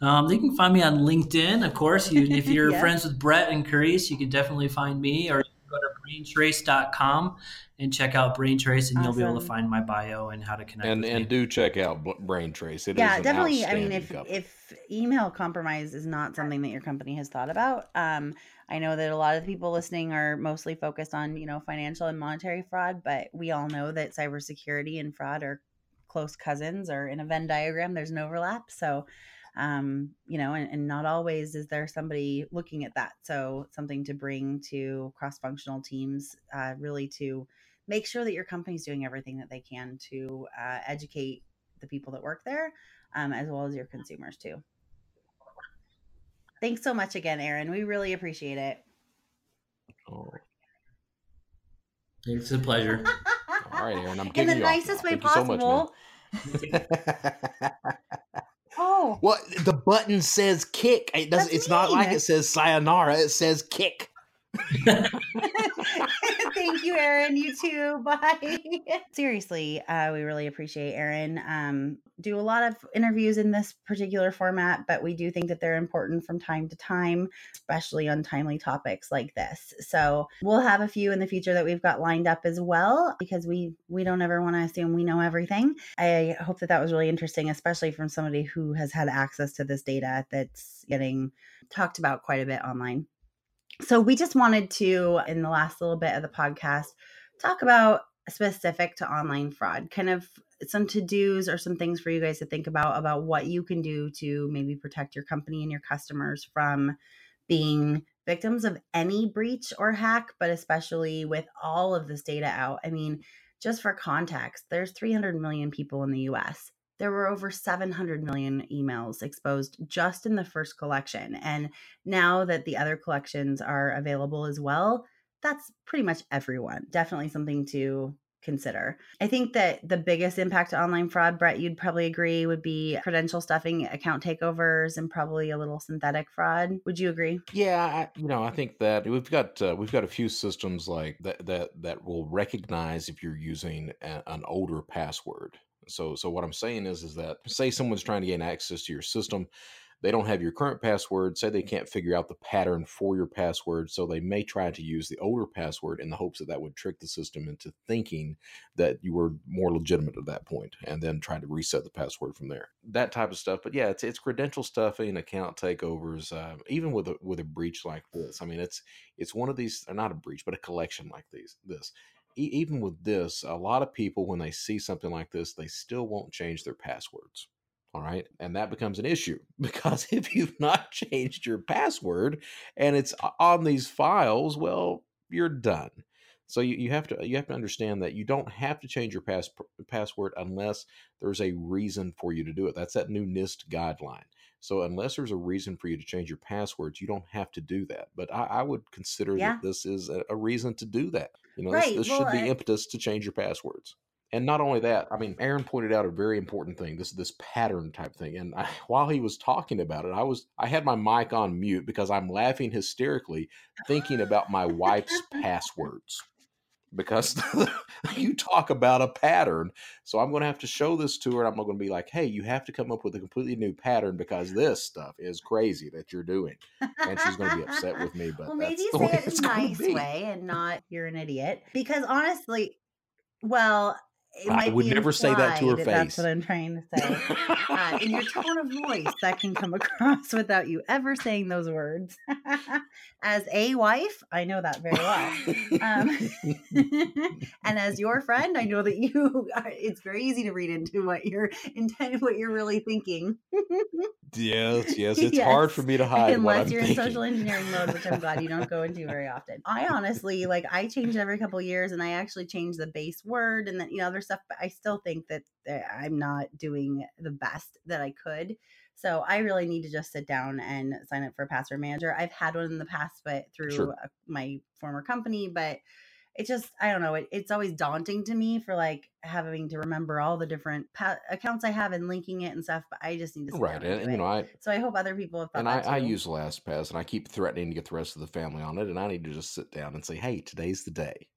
Um, they can find me on LinkedIn, of course. You, if (laughs) you're Yes. friends with Brett and Karisse, you can definitely find me, or you can go to braintrace.com and check out Braintrace, and you'll be able to find my bio and how to connect and with and me. do check out Bl- Braintrace. It is yeah, an definitely. I mean, if company. if email compromise is not something that your company has thought about, um, I know that a lot of the people listening are mostly focused on you know financial and monetary fraud, but we all know that cybersecurity and fraud are close cousins or in a Venn diagram. There's an overlap, so. Um, you know, and, and not always is there somebody looking at that. So something to bring to cross-functional teams, uh, really to make sure that your company's doing everything that they can to uh, educate the people that work there um, as well as your consumers too. Thanks so much again, Aaron. We really appreciate it. Oh, It's a pleasure. all right, Aaron. I'm (laughs) In kicking the you off nicest now. way Thank you so much, man. possible. (laughs) (laughs) oh, well, the button says kick. It does. That's It's not like it says sayonara. It says kick. (laughs) thank you, Aaron. You too. Bye. (laughs) Seriously, uh, we really appreciate Aaron. Um, do a lot of interviews in this particular format, but we do think that they're important from time to time, especially on timely topics like this. So we'll have a few in the future that we've got lined up as well, because we we don't ever want to assume we know everything. I hope that that was really interesting, especially from somebody who has had access to this data that's getting talked about quite a bit online. So we just wanted to, in the last little bit of the podcast, talk about specific to online fraud, kind of some to dos or some things for you guys to think about about what you can do to maybe protect your company and your customers from being victims of any breach or hack, but especially with all of this data out. I mean, just for context, there's 300 million people in the US. There were over 700 million emails exposed just in the first collection. And now that the other collections are available as well, that's pretty much everyone. Definitely something to consider. I think that the biggest impact to online fraud, Brett, you'd probably agree, would be credential stuffing, account takeovers, and probably a little synthetic fraud. Would you agree? Yeah, I, you know, I think that we've got uh, we've got a few systems like that that that will recognize if you're using a, an older password. So, so what I'm saying is, is that say someone's trying to gain access to your system, they don't have your current password. Say they can't figure out the pattern for your password, so they may try to use the older password in the hopes that that would trick the system into thinking that you were more legitimate at that point, and then try to reset the password from there. That type of stuff. But yeah, it's it's credential stuffing, account takeovers, um, even with a with a breach like this. I mean, it's it's one of these, not a breach, but a collection like these. This e- even with this, a lot of people when they see something like this, they still won't change their passwords. All right. And that becomes an issue (laughs) because if you've not changed your password and it's on these files, well, you're done. So you, you have to you have to understand that you don't have to change your pass, password unless there's a reason for you to do it. That's that new NIST guideline. So unless there's a reason for you to change your passwords, you don't have to do that. But I, I would consider Yeah. that this is a, a reason to do that. You know, Right, this, this well, should be I- impetus to change your passwords. And not only that, I mean, Aaron pointed out a very important thing. This this pattern type thing. And I, (laughs) while he was talking about it, I was I had my mic on mute because I'm laughing hysterically thinking about my wife's (laughs) passwords. Because (laughs) you talk about a pattern, so I'm going to have to show this to her. And I'm going to be like, "Hey, you have to come up with a completely new pattern because this stuff is crazy that you're doing." And she's going to be upset with me. (laughs) But well, maybe (laughs) say it in a nice way and not you're an idiot. Because honestly, well, I would never say that to her face. That's what I'm trying to say. Uh, in your tone of voice, that can come (laughs) across without you ever saying those words. (laughs) as a wife, I know that very well. Um, (laughs) and as your friend, I know that you. Are, it's very easy to read into what you're intent, what you're really thinking. yes, yes, it's hard for me to hide Unless you're in social engineering mode, which I'm glad you don't go into very often. I honestly like I change every couple years, and I actually change the base word and then you know other stuff. But I still think that I'm not doing the best that I could. So I really need to just sit down and sign up for a password manager. I've had one in the past, but through Sure. my former company, but it just I don't know. It, it's always daunting to me for like having to remember all the different pa- accounts I have and linking it and stuff. But I just need to sit Right, down and and, you know, I So I hope other people have thought and I, I use LastPass, and I keep threatening to get the rest of the family on it, and I need to just sit down and say, "Hey, today's the day."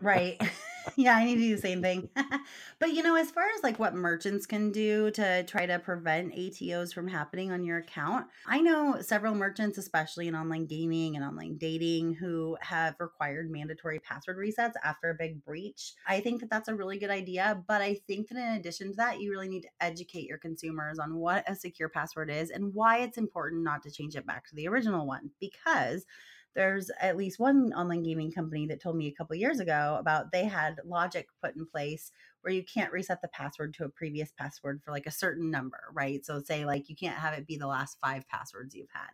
Right. (laughs) (laughs) (laughs) yeah, I need to do the same thing. (laughs) but you know, as far as like what merchants can do to try to prevent ATOs from happening on your account, I know several merchants, especially in online gaming and online dating, who have required mandatory password resets after a big breach. I think that that's a really good idea. But I think that in addition to that, you really need to educate your consumers on what a secure password is and why it's important not to change it back to the original one. Because there's at least one online gaming company that told me a couple years ago about they had logic put in place where you can't reset the password to a previous password for like a certain number, right? So say like you can't have it be the last 5 passwords you've had.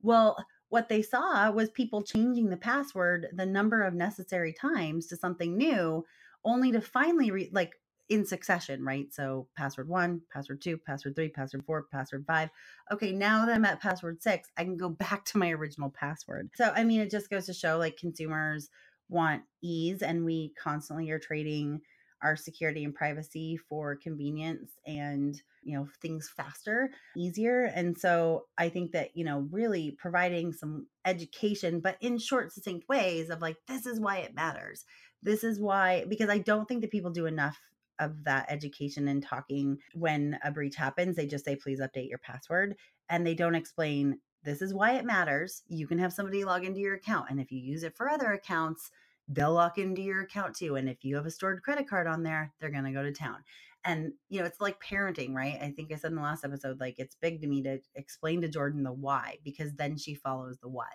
Well, what they saw was people changing the password the number of necessary times to something new only to finally re- like in succession, right? So password 1, password 2, password 3, password 4, password 5 okay, now that I'm at password six, I can go (laughs) back to my original password. So, I mean, it just goes to show like consumers want ease, and we constantly are trading our security and privacy for convenience and you know things faster easier and so i think that you know really providing some education but in short succinct ways of like this is why it matters this is why because i don't think that people do enough of that education and talking when a breach happens. They just say, please update your password. And they don't explain, this is why it matters. You can have somebody log into your account. And if you use it for other accounts, they'll log into your account too. And if you have a stored credit card on there, they're going to go to town. And, you know, it's like parenting, right? I think I said in the last episode, like it's big to me to explain to Jordan the why, because then she follows the what.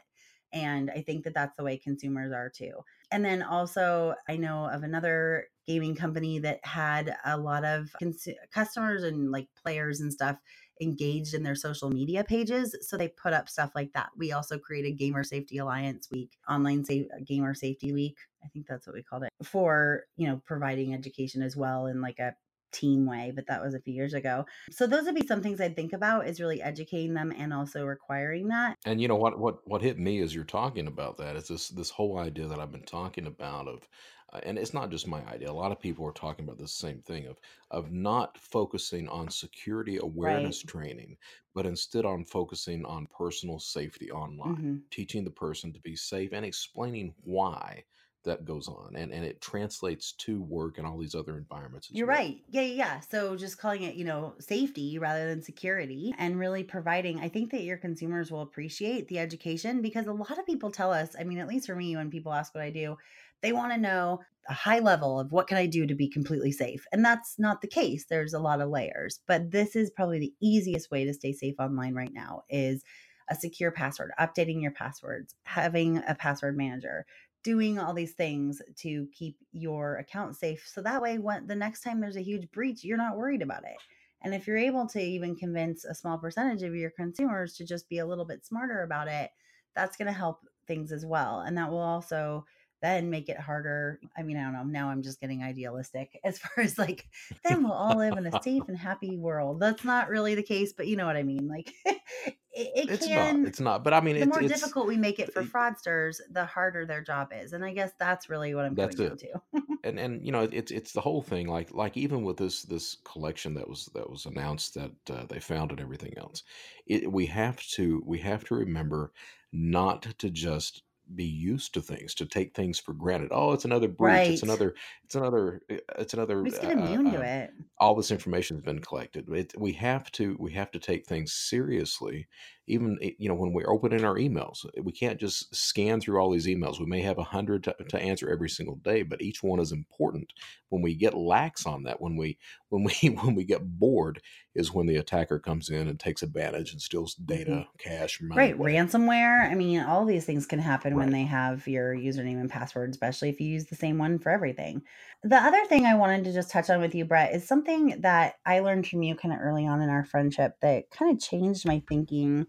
And I think that that's the way consumers are too. And then also, I know of another gaming company that had a lot of cons- customers and like players and stuff engaged in their social media pages. So they put up stuff like that. We also created Gamer Safety Alliance Week, Online Safe Gamer Safety Week. I think that's what we called it for, you know, providing education as well in like a team way, but that was a few years ago. So those would be some things I'd think about is really educating them and also requiring that. And you know what what what hit me as you're talking about that is this this whole idea that I've been talking about of and it's not just my idea. A lot of people are talking about the same thing of of not focusing on security awareness training, but instead on focusing on personal safety online, hmm teaching the person to be safe and explaining why that goes on and and it translates to work and all these other environments as You're well. right. Yeah, yeah, yeah. So just calling it, you know, safety rather than security and really providing, I think that your consumers will appreciate the education because a lot of people tell us, I mean, at least for me, when people ask what I do, they want to know a high level of what can I do to be completely safe. And that's not the case. There's a lot of layers, but this is probably the easiest way to stay safe online right now is a secure password, updating your passwords, having a password manager, doing all these things to keep your account safe so that way when the next time there's a huge breach you're not worried about it and if you're able to even convince a small percentage of your consumers to just be a little bit smarter about it that's going to help things as well and that will also then make it harder i mean i don't know now i'm just getting idealistic (laughs) as far as like then we'll all live in a safe (laughs) and happy world that's not really the case but you know what i mean like (laughs) it, it It's can not. It's not. But I mean the it's more it's difficult we make it for fraudsters, the harder their job is. And I guess that's really what I'm That's coming it. to. and and you know it's it's the whole thing like like even with this this collection that was that was announced that uh, they found and everything else it, we have to we have to remember not to just be used to things to take things for granted. Oh it's another breach it's another it's another uh, it's another We get immune uh, to it. all this information has been collected. It, we have to we have to take things seriously even eh, you know when we're opening our emails we can't just scan through all these emails we may have a hundred to, to, answer every single day but each one is important when we get lax on that when we (laughs) when we when we get bored is when the attacker comes in and takes advantage and steals data mm-hmm. cash money, right away. ransomware i mean all these things can happen right. when they have your username and password especially if you use the same one for everything the other thing i wanted to just touch on with you brett is something that i learned from you kind of early on in our friendship that kind of changed my thinking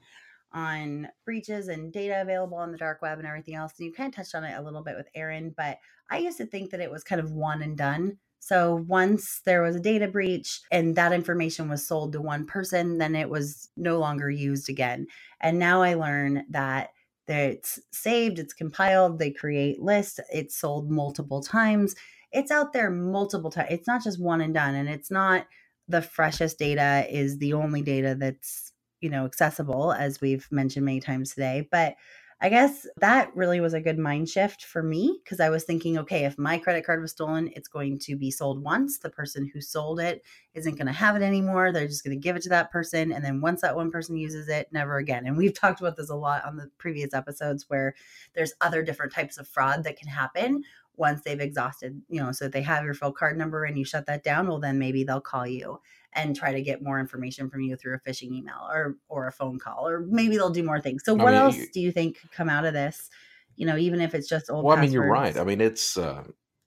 on breaches and data available on the dark web and everything else. And you kind of touched on it a little bit with Aaron, but I used to think that it was kind of one and done. So once there was a data breach and that information was sold to one person, then it was no longer used again. And now I learn that it's saved, it's compiled, they create lists, it's sold multiple times. It's out there multiple times. It's not just one and done. And it's not the freshest data is the only data that's you know, accessible, as we've mentioned many times today. But I guess that really was a good mind shift for me because I was thinking, okay, if my credit card was stolen, it's going to be sold once. The person who sold it isn't going to have it anymore. They're just going to give it to that person. And then once that one person uses it, never again. And we've (laughs) talked about this a lot on the previous episodes where there's other different types of fraud that can happen once they've exhausted, you know, so they have your full card number and you shut that down, well, then maybe they'll call you and try to get more information from you through a phishing email or or a phone call or maybe they'll do more things. So I what mean, else you, do you think could come out of this? You know, even if it's just old. Well, passwords? I mean, you're right. I mean, it's uh,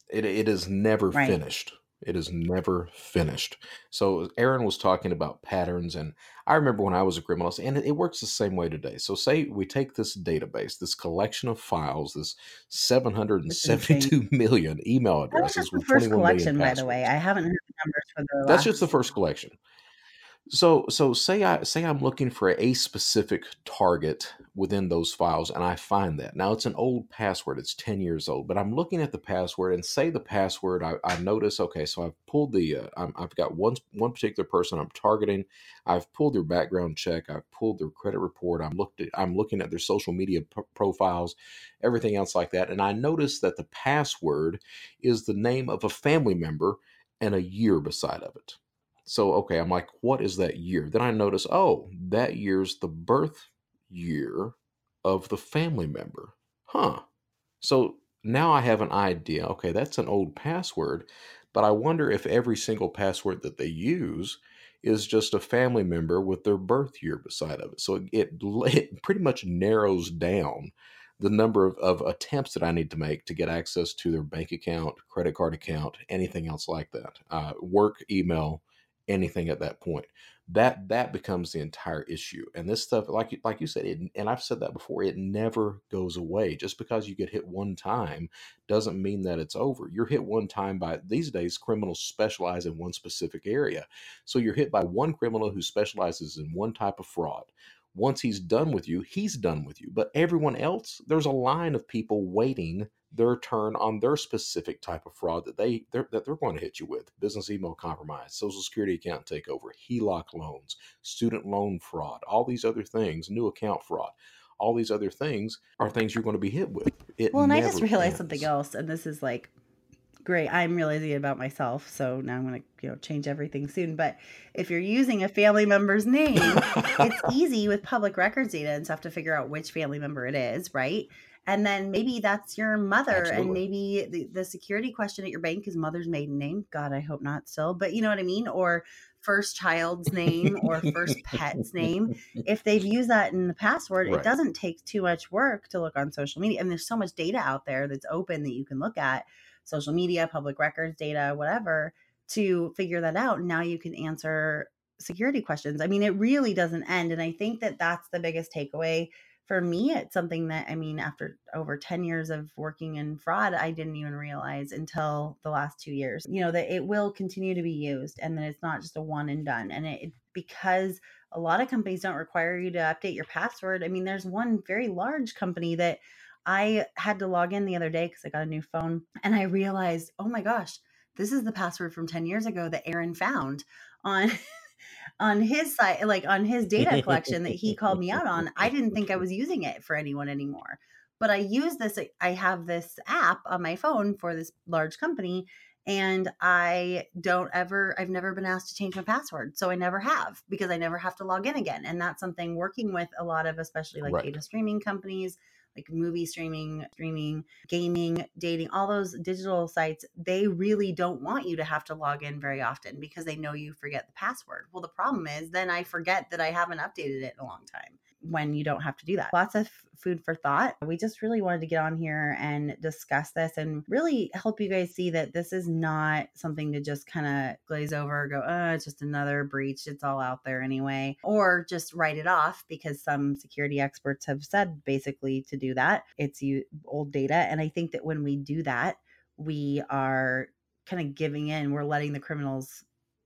it it is never right. finished. It is never finished. So Aaron was talking about patterns, and I remember when I was a criminalist, and it, works the same way today. So say we take this database, this collection of files, this 772 million email addresses with 21 million by the way. I haven't heard the numbers for the. That's just the first collection. So so say I say I'm looking for a specific target within those files and I find that. Now it's an old password, it's 10 years old, but I'm looking at the password and say the password, I, I notice, okay, so I've pulled the, uh, i have got one, one particular person I'm targeting. I've pulled their background check. I've pulled their credit report. I'm looked at, I'm looking at their social media p- profiles, everything else like that. And I notice that the password is the name of a family member and a year beside of it. So, okay, I'm like, what is that year? Then I notice, oh, that year's the birth year of the family member. Huh. So now I have an idea. Okay, that's an old password, but I wonder if every single password that they use is just a family member with their birth year beside of it. So it, it (laughs) pretty much narrows down the number of, of attempts that I need to make to get access to their bank account, credit card account, anything else like that, uh, work email, anything at that point. That that becomes the entire issue and this stuff like you, like you said it, and i've said that before it never goes away. Just because you get hit one time doesn't mean that it's over. You're hit one time by these days criminals specialize in one specific area. So you're hit by one criminal who specializes in one type of fraud once he's done with you he's done with you. But everyone else there's a line of people waiting their turn on their specific type of fraud that they they're, that they're going to hit you with. Business email compromise social security account takeover heloc loans student loan fraud all these other things new account fraud. All these other things are things you're going to be hit with. It well and i just realized ends. something else and this is like great. I'm realizing it about myself so now i'm going to you know change everything soon. But if you're using a family member's name it's (laughs) easy with public records data and stuff to figure out which family member it is right? And then maybe that's your mother Absolutely. and maybe the, the security question at your bank is mother's maiden name? God i hope not still but you know what i mean? Or first child's name or first pet's name. If they've used that in the password right. it doesn't take too much work to look on social media and there's so much data out there that's open that you can look at social media public records data whatever to figure that out now you can answer security questions i mean it really doesn't end and i think that that's the biggest takeaway for me, it's something that I mean, after over 10 years of working in fraud, I didn't even realize until the last two years, you know, that it will continue to be used and that it's not just a one and done. And it, because a lot of companies don't require you to update your password. I mean, there's one very large company that I had to log in the other day because I got a new phone and I realized, oh my gosh, this is the password from 10 years ago that Aaron found on (laughs) on his site, like on his data collection that he called me out on, I didn't think I was using it for anyone anymore. But I use this, I have this app on my phone for this large company. and I don't ever, I've never been asked to change my password. So I never have because I never have to log in again. And that's something working with a lot of, especially like Right. data streaming companies, like movie streaming, streaming, gaming, dating, all those digital sites, they really don't want you to have to log in very often because they know you forget the password. Well, the problem is then I forget that I haven't updated it in a long time when you don't have to do that. Lots of food for thought. We just really wanted to get on here and discuss this and really help you guys see that this is not something to just kind of glaze over go, oh, it's just another breach. It's all out there anyway. Or just write it off because some security experts have said basically to do that. It's old data. And I think that when we do that, we are kind of giving in, we're letting the criminals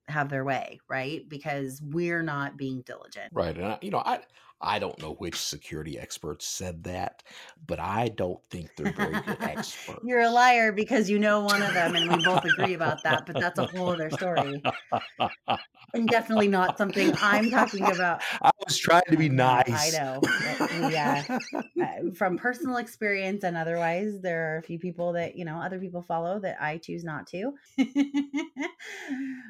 have their way, right? Because we're not being diligent. Right. And I, you know, I I don't know which security experts said that, but I don't think they're very good experts. (laughs) You're a liar because you know one of them, and we both agree about that. But that's a whole other story, and definitely not something I'm talking about. (laughs) I was trying to be nice. I know. Yeah. Uh, from personal experience and otherwise, there are a few people that you know other people follow that I choose not to. (laughs)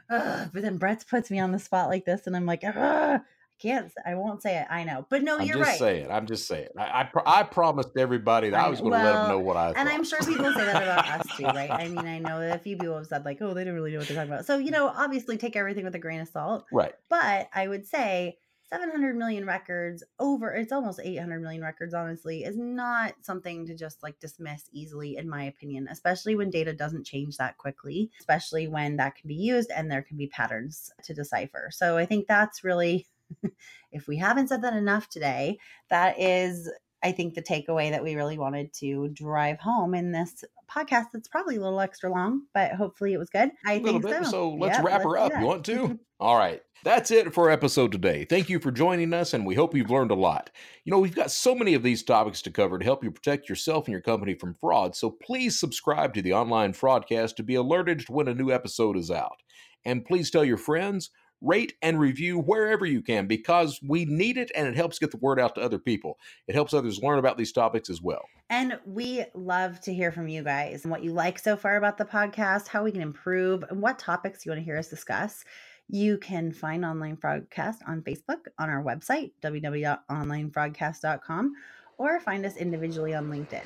Ugh, but then Brett's puts me on the spot like this, and I'm like, "Ugh, can't. I won't say it. I know, but no, you're right. I'm you're just right. saying. I'm just saying. I I, pro- I promised everybody that I I was going to let them know what I And. I'm sure people say that about us too, (laughs) right? I mean, I know that a few people have said like, "Oh, they don't really know what they're talking about." So you mm. know, obviously, take everything with a grain of salt. right. But I would say 700 million records over it's almost 800 million records honestly is not something to just like dismiss easily in my opinion especially when data doesn't change that quickly especially when that can be used and there can be patterns to decipher so i think that's really (laughs) if we haven't said that enough today that is i think the takeaway that we really wanted to drive home in this podcast that's probably a little extra long but hopefully it was good i A think bit. so So let's Yep, wrap her let's up. You want to? (laughs) All right. That's it for episode today. Thank you for joining us, and we hope you've learned a lot. You know, we've got so many of these topics to cover to help you protect yourself and your company from fraud, so please subscribe to the online fraudcast to be alerted when a new episode is out. And please tell your friends, rate and review wherever you can because we need it and it helps get the word out to other people. It helps others learn about these topics as well. And we love to hear from you guys and what you like so far about the podcast, how we can improve, and what topics you want to hear us discuss. You can find Online Fraudcast on Facebook, on our website, www.onlinefraudcast.com, or find us individually on LinkedIn.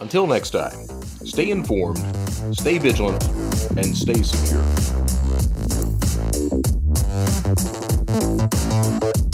Until next time, stay informed, stay vigilant, and stay secure. Thank you.